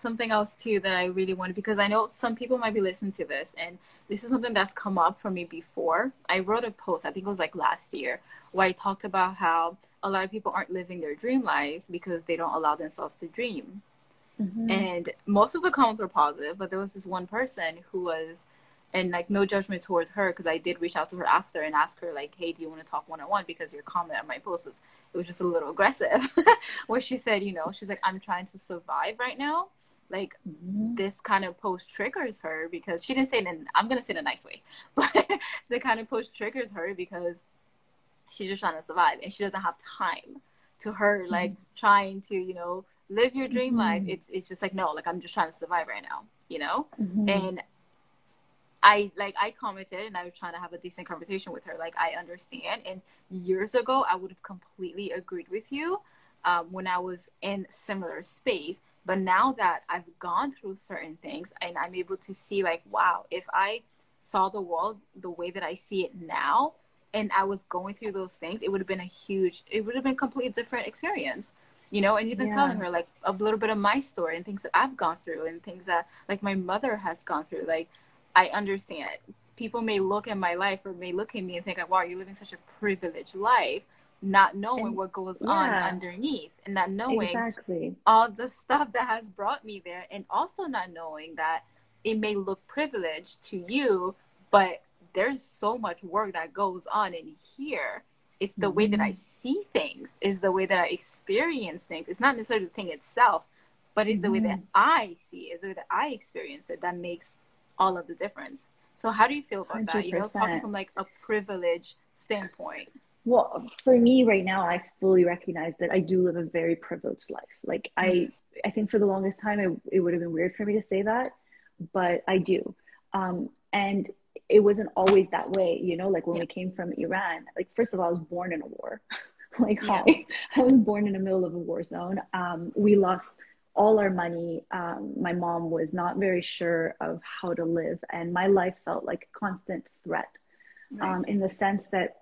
something else too that I really wanted because I know some people might be listening to this and this is something that's come up for me before. I wrote a post, I think it was like last year, where I talked about how a lot of people aren't living their dream lives because they don't allow themselves to dream. Mm-hmm. And most of the comments were positive, but there was this one person who was and like no judgment towards her because I did reach out to her after and ask her like, "Hey, do you want to talk one on one?" Because your comment on my post was it was just a little aggressive, where she said, you know, she's like, "I'm trying to survive right now, like mm-hmm. this kind of post triggers her because she didn't say it in i'm gonna say it in a nice way but the kind of post triggers her because she's just trying to survive and she doesn't have time to her mm-hmm. like trying to you know live your dream mm-hmm. life it's it's just like no like i'm just trying to survive right now you know mm-hmm. and I like I commented and I was trying to have a decent conversation with her. Like I understand. And years ago, I would have completely agreed with you um, when I was in similar space. But now that I've gone through certain things and I'm able to see, like, wow, if I saw the world the way that I see it now, and I was going through those things, it would have been a huge, it would have been a completely different experience, you know. And even yeah. telling her like a little bit of my story and things that I've gone through and things that like my mother has gone through. Like, I understand. People may look at my life or may look at me and think, like, wow, you're living such a privileged life not knowing and, what goes yeah. on underneath and not knowing exactly. all the stuff that has brought me there and also not knowing that it may look privileged to you but there's so much work that goes on in here it's the mm-hmm. way that i mm-hmm. see things is the way that i experience things it's not necessarily the thing itself but it's mm-hmm. the way that mm-hmm. i see it is the way that i experience it that makes all of the difference so how do you feel about 100%. that you know talking from like a privilege standpoint well, for me right now, I fully recognize that I do live a very privileged life. Like mm-hmm. I, I think for the longest time, it, it would have been weird for me to say that, but I do. Um, and it wasn't always that way, you know, like when yeah. we came from Iran, like, first of all, I was born in a war. like, yeah. I, I was born in the middle of a war zone. Um, we lost all our money. Um, my mom was not very sure of how to live. And my life felt like a constant threat right. um, in the sense that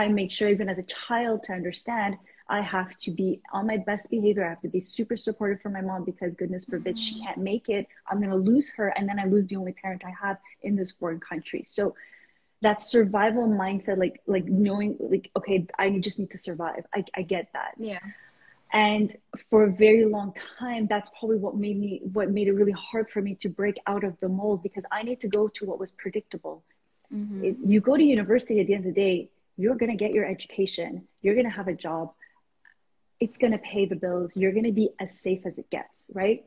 I made sure, even as a child, to understand I have to be on my best behavior. I have to be super supportive for my mom because goodness forbid mm-hmm. she can't make it. I'm going to lose her. And then I lose the only parent I have in this foreign country. So that survival mindset, like, like knowing like, okay, I just need to survive. I, I get that. Yeah. And for a very long time, that's probably what made me, what made it really hard for me to break out of the mold because I need to go to what was predictable. Mm-hmm. It, you go to university at the end of the day, you're going to get your education, you're going to have a job it's going to pay the bills. You're going to be as safe as it gets, right?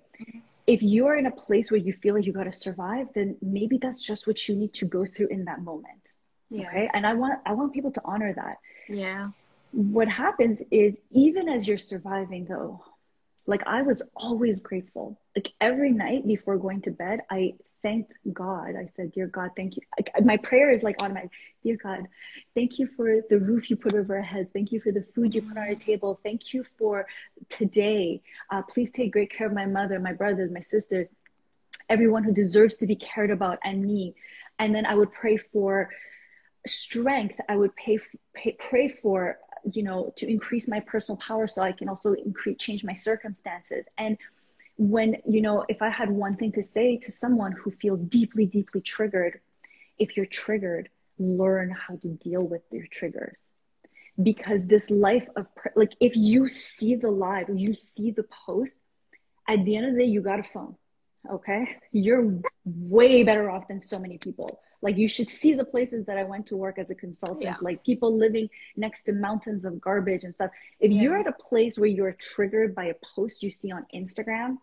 If you're in a place where you feel like you got to survive, then maybe that's just what you need to go through in that moment. Yeah. Okay. And I want I want people to honor that. Yeah. What happens is even as you're surviving though, like I was always grateful. Like every night before going to bed, I thanked God. I said, Dear God, thank you. Like, my prayer is like automatic. Dear God, thank you for the roof you put over our heads. Thank you for the food you put on our table. Thank you for today. Uh, please take great care of my mother, my brothers, my sister, everyone who deserves to be cared about, and me. And then I would pray for strength. I would pay, pay pray for you know to increase my personal power so i can also increase change my circumstances and when you know if i had one thing to say to someone who feels deeply deeply triggered if you're triggered learn how to deal with your triggers. Because this life of like if you see the live you see the post at the end of the day you got a phone okay? You're way better off than so many people like you should see the places that i went to work as a consultant yeah. like people living next to mountains of garbage and stuff if yeah. you're at a place where you're triggered by a post you see on instagram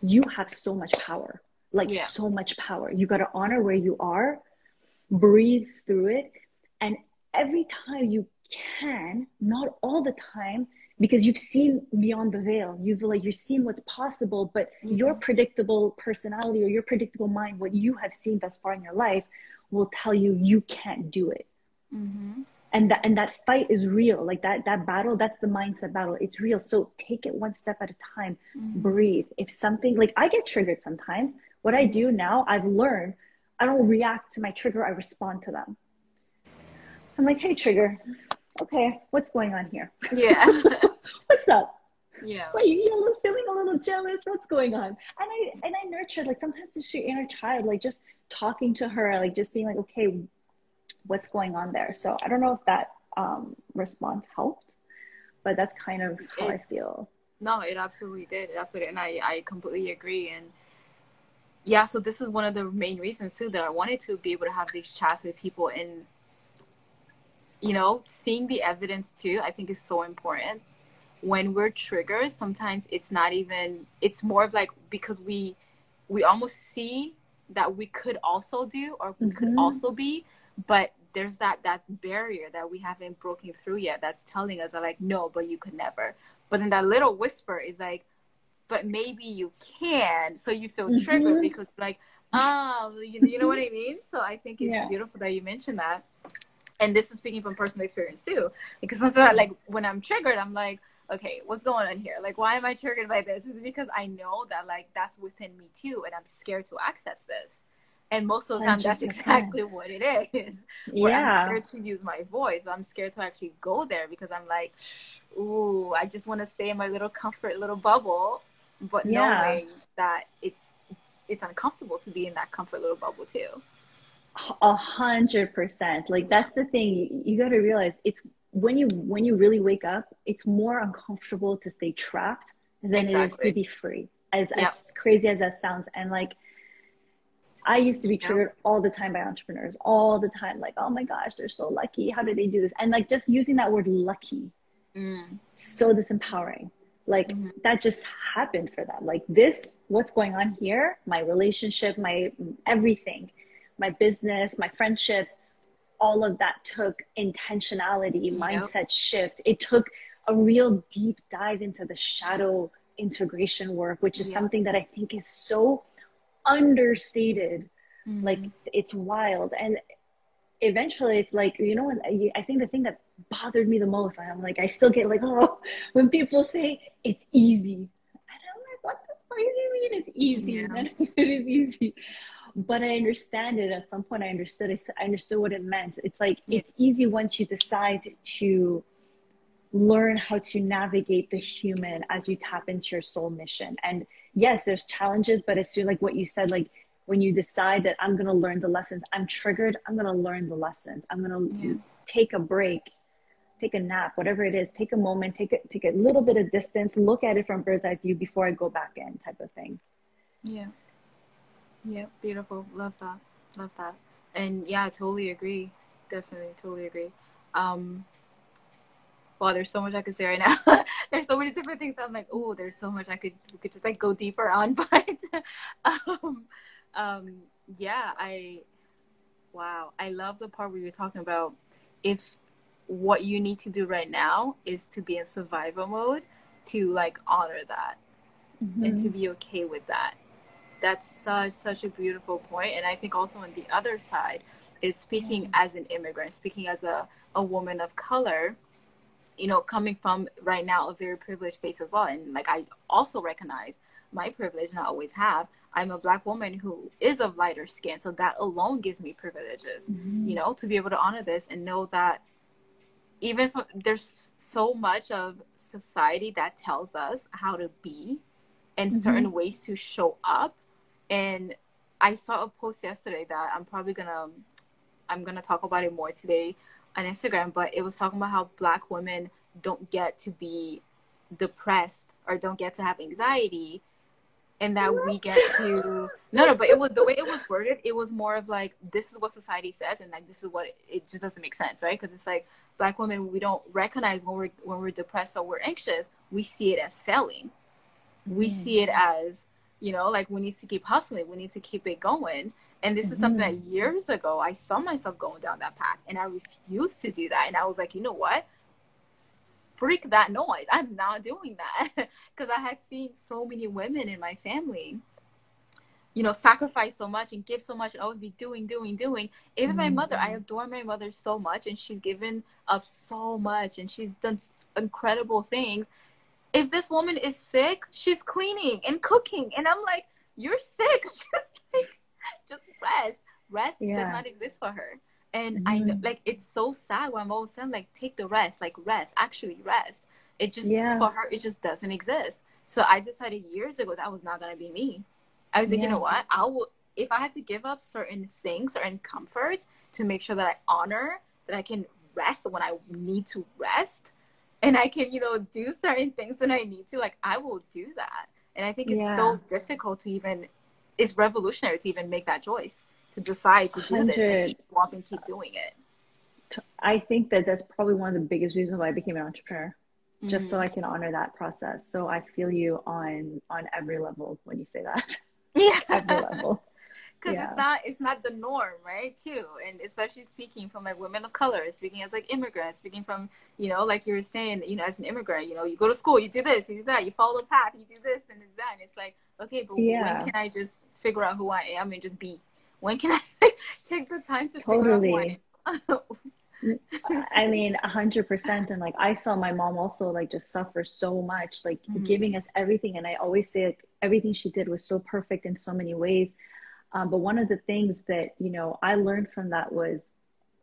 you have so much power like yeah. so much power you got to honor where you are breathe through it and every time you can not all the time because you've seen beyond the veil. You've like you've seen what's possible but mm-hmm. your predictable personality or your predictable mind what you have seen thus far in your life will tell you you can't do it. Mm-hmm. and that and that fight is real. Like that that battle that's the mindset battle. It's real. So take it one step at a time. Mm-hmm. breathe. If something like i get triggered sometimes. What i do now i've learned i don't react to my trigger i respond to them. I'm like hey trigger okay, what's going on here? Yeah. what's up? Yeah. Wait, you're feeling a little jealous. What's going on? And I and I nurtured like sometimes this your inner child, like just talking to her, like just being like, okay, what's going on there? So I don't know if that um, response helped, but that's kind of how it, I feel. No, it absolutely did. Absolutely, and I I completely agree. And yeah, so this is one of the main reasons too that I wanted to be able to have these chats with people and you know, seeing the evidence too, I think is so important. When we're triggered, sometimes it's not even it's more of like because we we almost see that we could also do or we mm-hmm. could also be, but there's that that barrier that we haven't broken through yet that's telling us that like no, but you could never. But then that little whisper is like, but maybe you can. So you feel triggered mm-hmm. because like, um, you, you know what I mean? So I think it's yeah. beautiful that you mentioned that and this is speaking from personal experience too. Because sometimes like when i'm triggered i'm like okay what's going on here? Like why am i triggered by this? Is because i know that like that's within me too and i'm scared to access this. And most of the time 100%. that's exactly what it is. Where yeah. i'm scared to use my voice. I'm scared to actually go there because i'm like ooh i just want to stay in my little comfort little bubble. But yeah. knowing that it's it's uncomfortable to be in that comfort little bubble too a hundred percent. Like that's the thing. You, you got to realize it's when you when you really wake up it's more uncomfortable to stay trapped than exactly. it is to be free. As, as crazy as that sounds. And like i used to be triggered yep. all the time by entrepreneurs all the time. Like oh my gosh they're so lucky. How did they do this? And like just using that word lucky mm. so disempowering. Like mm-hmm. that just happened for them. Like this what's going on here my relationship my everything my business, my friendships, all of that took intentionality, yep. mindset shift. It took a real deep dive into the shadow integration work, which is yep. something that I think is so understated. Mm-hmm. Like it's wild. And eventually it's like, you know, I think the thing that bothered me the most, I'm like, I still get like, oh, when people say it's easy. And I'm like, what the fuck do you mean it's easy? Yeah. it is easy but I understand it. At some point, I understood. I understood what it meant. It's like it's easy once you decide to learn how to navigate the human as you tap into your soul mission. And yes, there's challenges, but as soon like what you said, like when you decide that I'm gonna learn the lessons, I'm triggered, I'm gonna learn the lessons. I'm gonna yeah. take a break, take a nap, whatever it is, take a moment, take a take a little bit of distance, look at it from bird's eye view before I go back in, type of thing. Yeah. Yeah, beautiful. Love that. Love that. And yeah, I totally agree. Definitely, totally agree. Um, wow, there's so much I could say right now. there's so many different things. I'm like, oh, there's so much I could we could just like go deeper on. But um, um, yeah, I wow, I love the part where you're talking about if what you need to do right now is to be in survival mode, to like honor that mm-hmm. and to be okay with that. That's such such a beautiful point, and I think also on the other side is speaking mm-hmm. as an immigrant, speaking as a, a woman of color you know, coming from right now a very privileged space as well. And like I also recognize my privilege and I always have. I'm a black woman who is of lighter skin. So that alone gives me privileges, mm-hmm. you know, to be able to honor this and know that even if there's so much of society that tells us how to be and mm-hmm. certain ways to show up. And I saw a post yesterday that I'm probably gonna I'm gonna talk about it more today on Instagram, but it was talking about how black women don't get to be depressed or don't get to have anxiety and that what? we get to no no but it was the way it was worded it was more of like this is what society says and like this is what it, it just doesn't make sense right because it's like black women we don't recognize when we're when we're depressed or we're anxious we see it as failing we mm. see it as you know like we need to keep hustling we need to keep it going and this mm-hmm. is something that mm-hmm. years ago I saw myself going down that path and I refused to do that. And I was like, you know what? Freak that noise. I'm not doing that. Because I had seen so many women in my family, you know, sacrifice so much and give so much and always be doing, doing, doing. Even mm-hmm. my mother, I mm-hmm. adore my mother so much and she's given up so much and she's done incredible things. If this woman is sick, she's cleaning and cooking. And I'm like, you're sick. Just like just rest. Rest yeah. does not exist for her. And mm-hmm. I know, like, it's so sad when I'm always saying, like, take the rest, like, rest, actually rest. It just, yeah. for her, it just doesn't exist. So I decided years ago that was not going to be me. I was like, yeah. you know what? I will, if I had to give up certain things, certain comforts to make sure that I honor, that I can rest when I need to rest, and I can, you know, do certain things when I need to, like, I will do that. And I think it's yeah. so difficult to even it's revolutionary to even make that choice to decide to do 100. this and keep up and keep doing it. I think that that's probably one of the biggest reasons why I became an entrepreneur, mm-hmm. just so I can honor that process. So I feel you on on every level when you say that. Yeah, every level. Because yeah. it's not it's not the norm, right? Too, and especially speaking from like women of color, speaking as like immigrants, speaking from you know like you were saying, you know, as an immigrant, you know, you go to school, you do this, you do that, you follow the path, you do this and that, and it's like okay, but yeah. when can I just figure out who I am and just be? When can I take the time to totally. I mean, a hundred percent. And like, I saw my mom also like just suffer so much, like mm-hmm. giving us everything. And I always say like, everything she did was so perfect in so many ways. Um, but one of the things that, you know, I learned from that was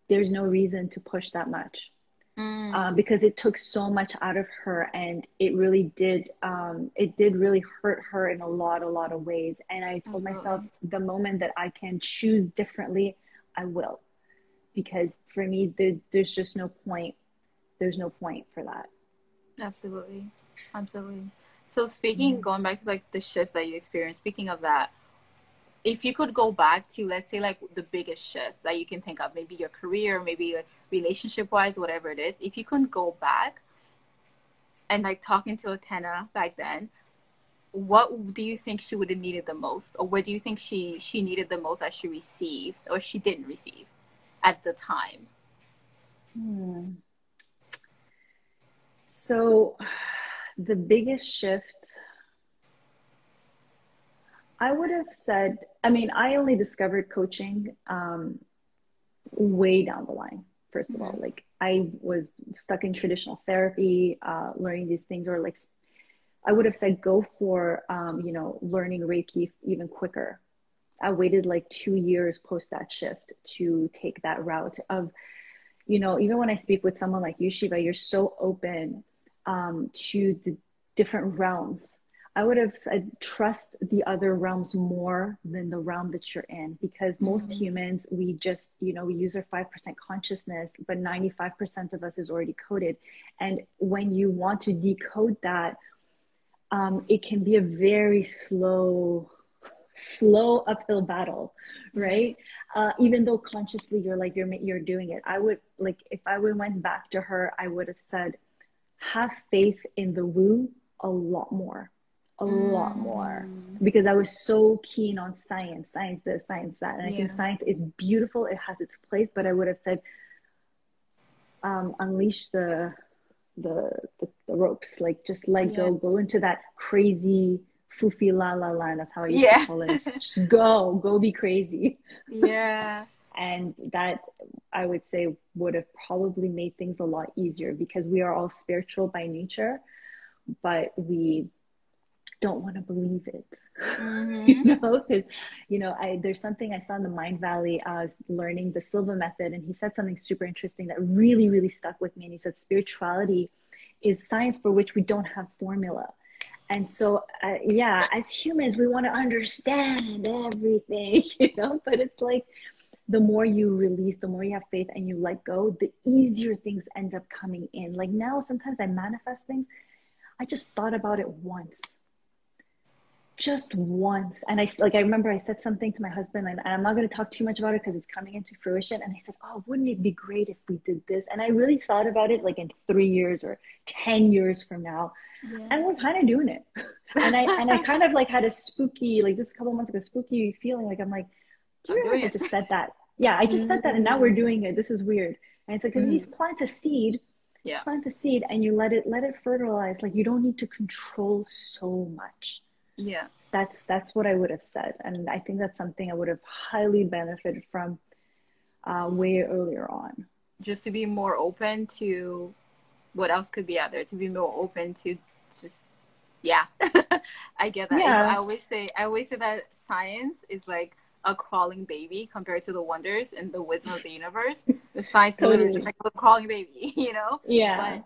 there's no reason to push that much. Mm. um, because it took so much out of her and it really did um, it did really hurt her in a lot a lot of ways. And i told myself the moment that i can choose differently i will. Because for me there, there's just no point there's no point for that. Absolutely. Absolutely. So speaking mm going back to like the shifts that you experienced speaking of that if you could go back to let's say like the biggest shift that you can think of maybe your career maybe like relationship wise whatever it is if you couldn't go back and like talking to Atena back then what do you think she would have needed the most or what do you think she she needed the most that she received or she didn't receive at the time hmm. so the biggest shift I would have said, I mean, I only discovered coaching um, way down the line, first of mm-hmm. all. Like, I was stuck in traditional therapy, uh, learning these things, or like, I would have said, go for, um, you know, learning Reiki even quicker. I waited like two years post that shift to take that route of, you know, even when I speak with someone like you, Shiva, you're so open um, to the different realms. I would have said trust the other realms more than the realm that you're in because most mm-hmm. humans, we just, you know, we use our 5% consciousness, but 95% of us is already coded. And when you want to decode that, um, it can be a very slow, slow uphill battle, right? Uh, even though consciously you're like you're you're doing it. I would like if I would went back to her, I would have said, have faith in the woo a lot more, a mm. lot more, because I was so keen on science, science this, science that, and I yeah. think science is beautiful. It has its place, but I would have said, um, unleash the the, the, the ropes like just let yeah. go go into that crazy foofy la la la that's how i used yeah. to call it just go go be crazy yeah and that i would say would have probably made things a lot easier because we are all spiritual by nature but we don't want to believe it. Mm-hmm. you know because you know i there's something i saw in the Mindvalley i was learning the silva method and he said something super interesting that really really stuck with me and he said spirituality is science for which we don't have formula. And so uh, yeah as humans we want to understand everything you know but it's like the more you release the more you have faith and you let go the easier things end up coming in. Like now sometimes i manifest things i just thought about it once just once. And i like i remember i said something to my husband and i'm not going to talk too much about it because it's coming into fruition. And i said oh wouldn't it be great if we did this? And i really thought about it like in three years or 10 years from now. Yeah. and we're kind of doing it. And i and i kind of like had a spooky like this couple months ago spooky feeling like i'm like do you realize i just said that? Yeah i just mm-hmm. said that and now we're doing it. This is weird. And it's like because mm-hmm. you plant a seed yeah. plant the seed and you let it let it fertilize. Like you don't need to control so much yeah. That's that's what i would have said. And i think that's something i would have highly benefited from uh, way earlier on. Just to be more open to what else could be out there to be more open to just yeah. I get that. Yeah. i always say i always say that science is like a crawling baby compared to the wonders and the wisdom of the universe. The science totally. literally just like a crawling baby you know? Yeah.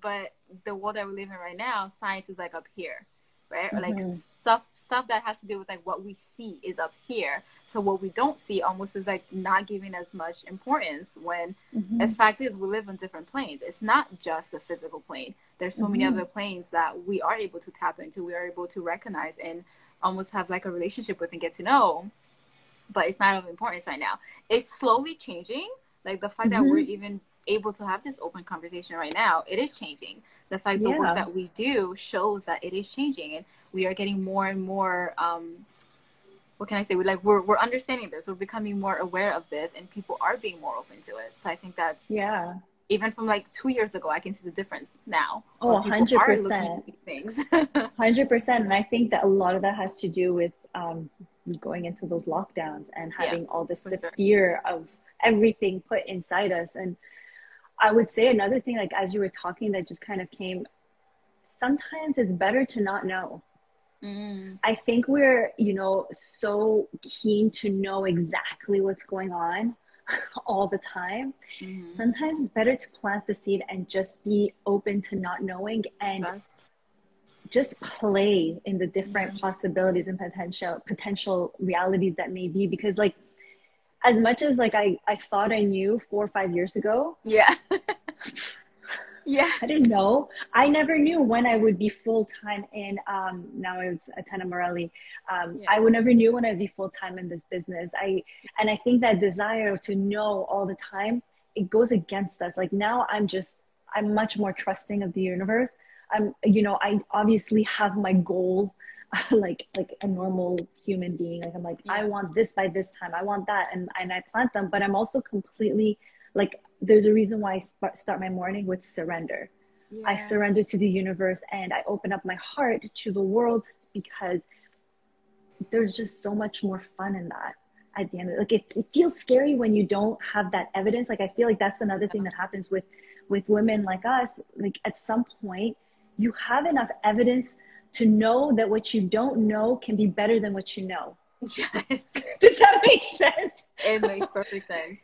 But, but the world that we live in right now science is like up here right? Or like mm-hmm. stuff stuff that has to do with like what we see is up here. So what we don't see almost is like not giving as much importance when mm-hmm. as fact is we live on different planes. It's not just the physical plane. There's so mm-hmm. many other planes that we are able to tap into, we are able to recognize and almost have like a relationship with and get to know. But it's not of importance right now. It's slowly changing. Like the fact that we're mm-hmm. even able to have this open conversation right now, it is changing the fact yeah. the work that we do shows that it is changing and we are getting more and more um, what can I say? We like we're we're understanding this. We're becoming more aware of this, and people are being more open to it. So I think that's yeah. Even from like two years ago, I can see the difference now. Oh, 100 percent. Things. Hundred percent, and I think that a lot of that has to do with um, going into those lockdowns and having yeah, all this the sure. fear of everything put inside us and I would say another thing, like as you were talking, that just kind of came. Sometimes it's better to not know. Mm. I think we're, you know, so keen to know exactly what's going on all the time. Mm-hmm. Sometimes it's better to plant the seed and just be open to not knowing and Best. just play in the different mm-hmm. possibilities and potential potential realities that may be because like as much as like I, I thought I knew four or five years ago. Yeah. yeah. I didn't know. I never knew when I would be full time in um now it's Atena Morelli. Um yeah. I would never knew when I'd be full time in this business. I and I think that desire to know all the time, it goes against us. Like now I'm just I'm much more trusting of the universe. I'm you know, I obviously have my goals like like a normal human being like i'm like yeah. i want this by this time i want that and and i plant them but i'm also completely like there's a reason why i start my morning with surrender yeah. i surrender to the universe and i open up my heart to the world because there's just so much more fun in that at the end of it. like it, it feels scary when you don't have that evidence like i feel like that's another thing that happens with with women like us like at some point you have enough evidence to know that what you don't know can be better than what you know. Yes. Does that make sense? It makes perfect sense.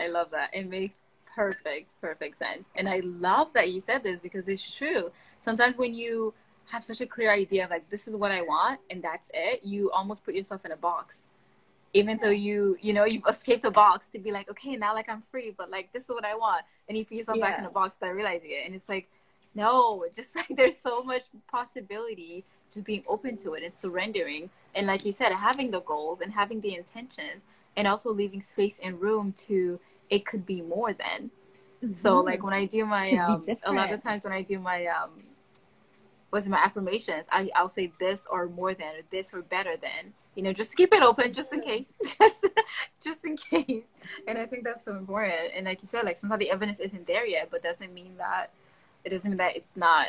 I love that. It makes perfect, perfect sense. And I love that you said this because it's true. Sometimes when you have such a clear idea of like this is what I want and that's it, you almost put yourself in a box. Even though you, you know, you've escaped a box to be like, okay, now like I'm free, but like this is what I want. And you put yourself yeah. back in a box by realizing it. And it's like, no, just like there's so much possibility just being open to it and surrendering. And like you said, having the goals and having the intentions and also leaving space and room to it could be more than. Mm-hmm. So like when I do my um, a lot of times when I do my um what's my affirmations, I I'll say this or more than or this or better than. You know, just keep it open just in case. just just in case. And I think that's so important. And like you said, like sometimes the evidence isn't there yet, but doesn't mean that it doesn't mean that it's not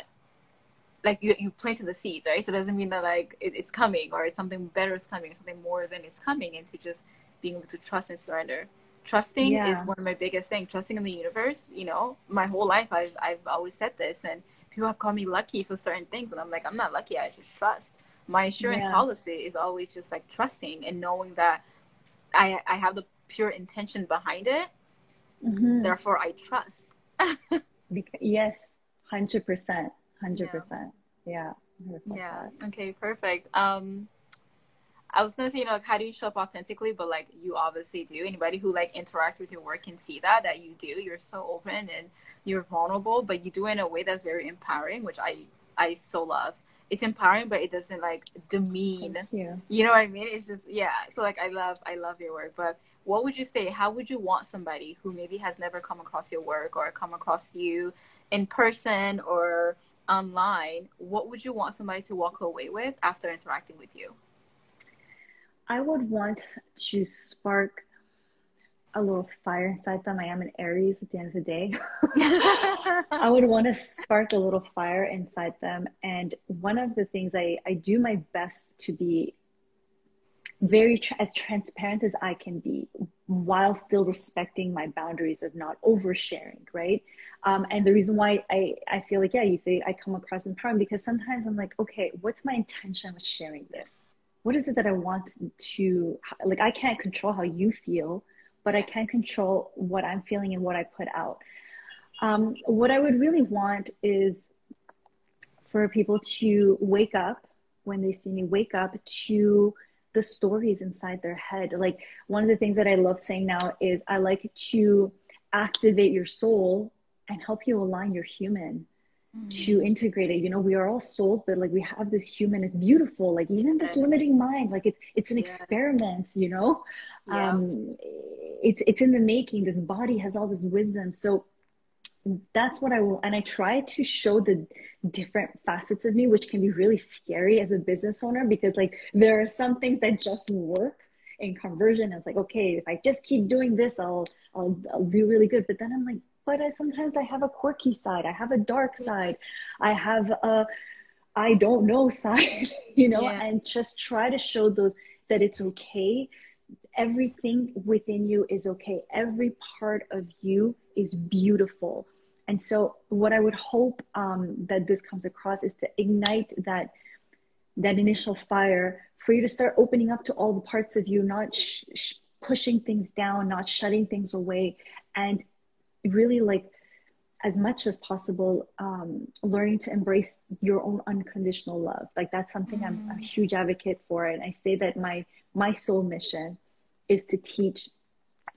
like you you planted the seeds, right? So it doesn't mean that like it, it's coming or something better is coming, something more than is coming, and to just being able to trust and surrender. Trusting yeah. is one of my biggest things. Trusting in the universe. You know, my whole life I've I've always said this, and people have called me lucky for certain things, and I'm like I'm not lucky. I just trust. My insurance yeah. policy is always just like trusting and knowing that I I have the pure intention behind it. Mm-hmm. Therefore, I trust. yes, hundred percent, hundred percent. Yeah. Yeah. Okay. Perfect. Um, I was gonna say, you know, like, how do you show up authentically? But like, you obviously do. Anybody who like interacts with your work can see that that you do. You're so open and you're vulnerable, but you do it in a way that's very empowering, which I I so love. It's empowering, but it doesn't like demean. Yeah. You know what I mean? It's just yeah. So like, I love I love your work, but what would you say? How would you want somebody who maybe has never come across your work or come across you in person or online? What would you want somebody to walk away with after interacting with you? I would want to spark a little fire inside them. I am an Aries at the end of the day. I would want to spark a little fire inside them. And one of the things I, I do my best to be very tra- as transparent as I can be while still respecting my boundaries of not oversharing, right? Um, and the reason why I, I feel like, yeah, you say I come across empowering because sometimes I'm like, okay, what's my intention with sharing this? What is it that I want to, like, I can't control how you feel, but I can control what I'm feeling and what I put out. Um, what I would really want is for people to wake up when they see me, wake up to the stories inside their head. Like one of the things that I love saying now is I like to activate your soul and help you align your human mm-hmm. to integrate it. You know, we are all souls, but like we have this human, it's beautiful. Like even this limiting mind, like it's it's an yeah. experiment, you know? Yeah. Um it's it's in the making. This body has all this wisdom. So that's what I will, and I try to show the different facets of me, which can be really scary as a business owner because like there are some things that just work in conversion. It's like, okay, if I just keep doing this, I'll, I'll, I'll do really good. But then I'm like, but I, sometimes I have a quirky side. I have a dark side. I have a, I don't know side, you know, yeah. and just try to show those that it's okay. Everything within you is okay. Every part of you is beautiful and so, what I would hope um, that this comes across is to ignite that that initial fire for you to start opening up to all the parts of you, not sh- sh- pushing things down, not shutting things away, and really like as much as possible um, learning to embrace your own unconditional love like that's something mm. i'm a mm. huge advocate for and i say that my my soul mission is to teach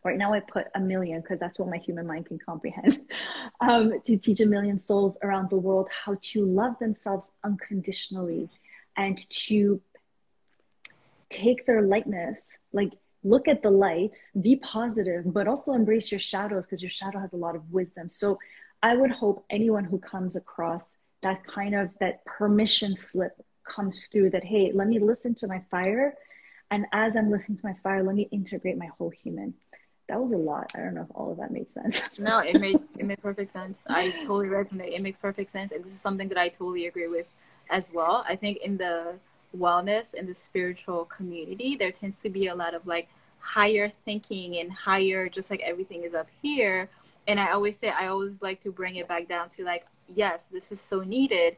right now I put a million because that's what my human mind can comprehend, um, to teach a million souls around the world how to love themselves unconditionally and to take their lightness, like look at the light, be positive, but also embrace your shadows because your shadow has a lot of wisdom. So I would hope anyone who comes across that kind of that permission slip comes through that, hey, let me listen to my fire. And as I'm listening to my fire, let me integrate my whole human that was a lot. I don't know if all of that made sense. no, it made it made perfect sense. I totally resonate. It makes perfect sense, and this is something that I totally agree with as well. I think in the wellness and the spiritual community, there tends to be a lot of like higher thinking and higher, just like everything is up here. And I always say, I always like to bring it back down to like, yes, this is so needed,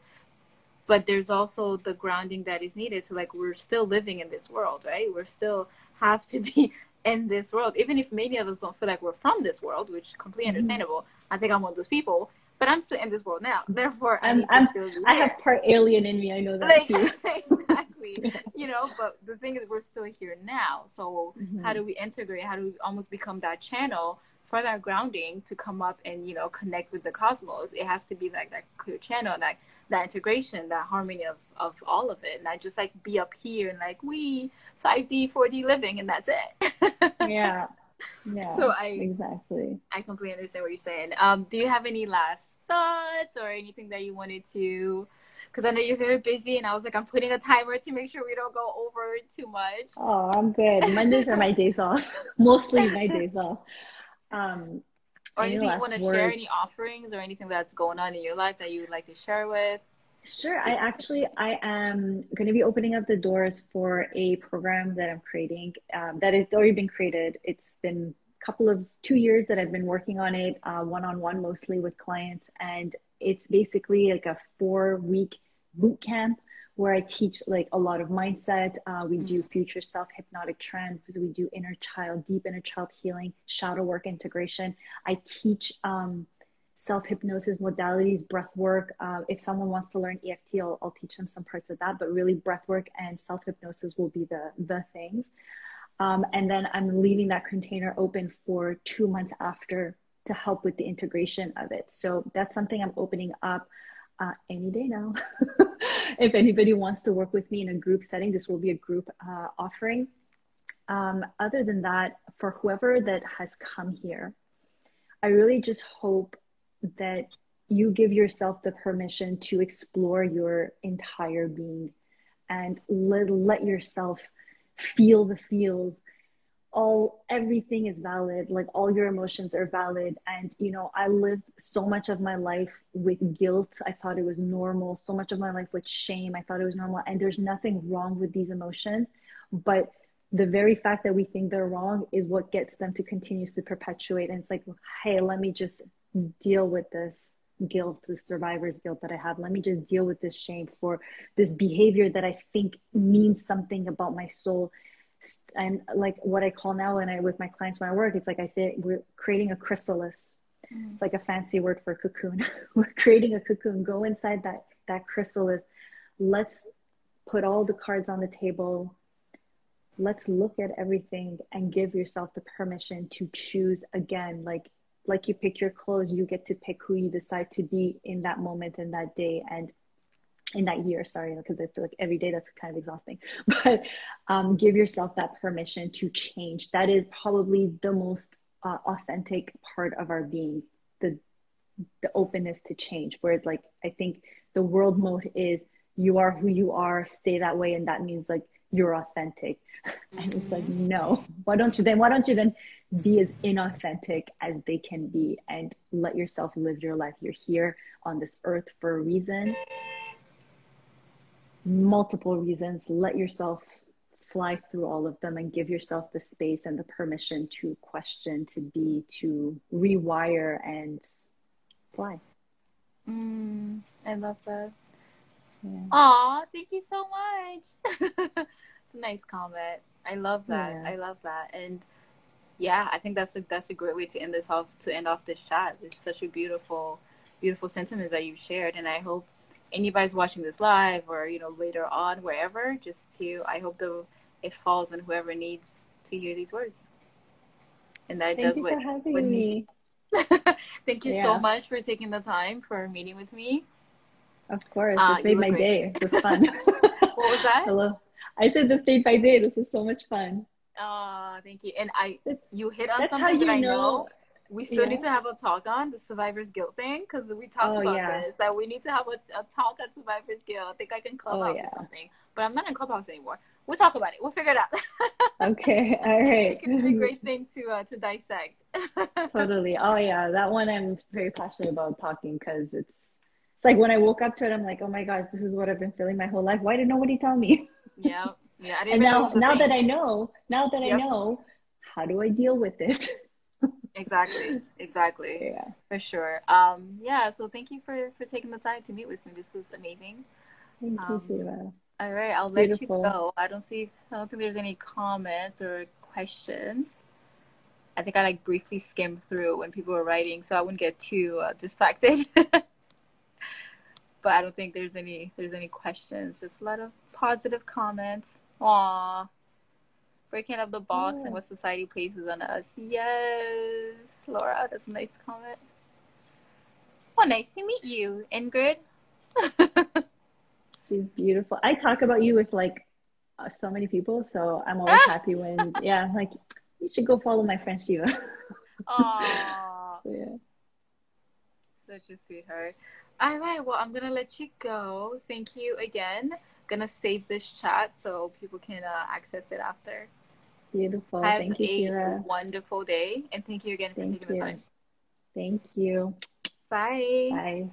but there's also the grounding that is needed. So like, we're still living in this world, right? We're still have to be in this world, even if many of us don't feel like we're from this world, which completely mm-hmm. understandable. I think I'm one of those people, but I'm still in this world now. Therefore, I'm, I'm I have part alien in me. I know that like, too. exactly. you know, but the thing is, we're still here now. So mm-hmm. how do we integrate? How do we almost become that channel for that grounding to come up and you know connect with the cosmos? It has to be like that clear channel, that that integration, that harmony of of all of it, and not just like be up here and like we 5D, 4D living, and that's it. yeah. Yeah. So I exactly. I completely understand what you're saying. Um, do you have any last thoughts or anything that you wanted to? Because I know you're very busy, and I was like, I'm putting a timer to make sure we don't go over too much. Oh, I'm good. Mondays are my days off. Mostly my days off. Um, or anything you want to share? Any offerings or anything that's going on in your life that you would like to share with? Sure. I actually I am going to be opening up the doors for a program that I'm creating. Um, that it's already been created. It's been a couple of two years that I've been working on it, one on one mostly with clients, and it's basically like a four week boot camp where I teach like a lot of mindset. Uh, we do mm-hmm. future self hypnotic trance. We do inner child, deep inner child healing, shadow work integration. I teach. Um, self hypnosis modalities, breath work. Uh, if someone wants to learn EFT, I'll, I'll, teach them some parts of that. But really, breath work and self hypnosis will be the the things. Um, and then I'm leaving that container open for two months after to help with the integration of it. So that's something I'm opening up uh, any day now. if anybody wants to work with me in a group setting, this will be a group uh, offering. Um, other than that, for whoever that has come here, I really just hope that you give yourself the permission to explore your entire being and let, let yourself feel the feels. All everything is valid like all your emotions are valid. And you know i lived so much of my life with guilt. I thought it was normal. So much of my life with shame. I thought it was normal. And there's nothing wrong with these emotions. But the very fact that we think they're wrong is what gets them to continuously perpetuate. And it's like hey let me just deal with this guilt, the survivor's guilt that I have. Let me just deal with this shame for this behavior that I think means something about my soul. And like what I call now, and I with my clients when I work, it's like I say, we're creating a chrysalis. Mm. It's like a fancy word for cocoon. we're creating a cocoon. Go inside that that chrysalis. Let's put all the cards on the table. Let's look at everything and give yourself the permission to choose again. Like like you pick your clothes, you get to pick who you decide to be in that moment in that day and in that year. Sorry, because I feel like every day that's kind of exhausting. But um, give yourself that permission to change. That is probably the most uh, authentic part of our being. The the openness to change. Whereas, like I think the world mode is you are who you are, stay that way, and that means like you're authentic. And it's like, mm-hmm. no, why don't you then? Why don't you then be as inauthentic as they can be and let yourself live your life? You're here on this earth for a reason, multiple reasons. Let yourself fly through all of them and give yourself the space and the permission to question, to be, to rewire and fly. Mm, I love that. Yeah. Aw, thank you so much. it's a nice comment. I love that. Yeah. I love that. And yeah, I think that's a that's a great way to end this off to end off this chat. It's such a beautiful, beautiful sentiments that you shared, and I hope anybody's watching this live or you know later on wherever, just to I hope the it falls on whoever needs to hear these words, and that Thank does what. For having what me. Thank you yeah. so much for taking the time for meeting with me. Of course, uh, this made my great. day. It was fun. what was that? Hello. I said this made my day. This was so much fun. Oh, thank you. And I, you hit on something that I know, know we still yeah. need to have a talk on the survivor's guilt thing because we talked oh, about yeah. this that we need to have a, a talk on survivor's guilt. I think I can clubhouse oh, yeah. or something, but I'm not in clubhouse anymore. We'll talk about it. We'll figure it out. okay, all right. It can be a great thing to uh, to dissect. totally. Oh yeah, that one I'm very passionate about talking because it's it's like when I woke up to it, I'm like, oh my gosh, this is what I've been feeling my whole life. Why did nobody tell me? yeah. Yeah. and now, now that I know, now that yep. I know, how do I deal with it? exactly. Exactly. Yeah. For sure. Um, yeah. So thank you for, for taking the time to meet with me. This was amazing. Thank um, you. All right. I'll let you go. I don't see, I don't think there's any comments or questions. I think I like briefly skimmed through when people were writing, so I wouldn't get too uh, distracted. but I don't think there's any there's any questions. Just a lot of positive comments. Aww. Breaking up the box and what society places on us. Yes, Laura, that's a nice comment. Well, nice to meet you, Ingrid. She's beautiful. I talk about you with like uh, so many people, so I'm always happy when yeah, like you should go follow my friend Shiva. Aww. so, yeah. Such a sweetheart. All right, well, I'm gonna let you go. Thank you again. Gonna save this chat so people can uh, access it after. Beautiful. Have thank you, a wonderful day, and thank you again for Thank taking you. the time. Thank you. Bye. Bye.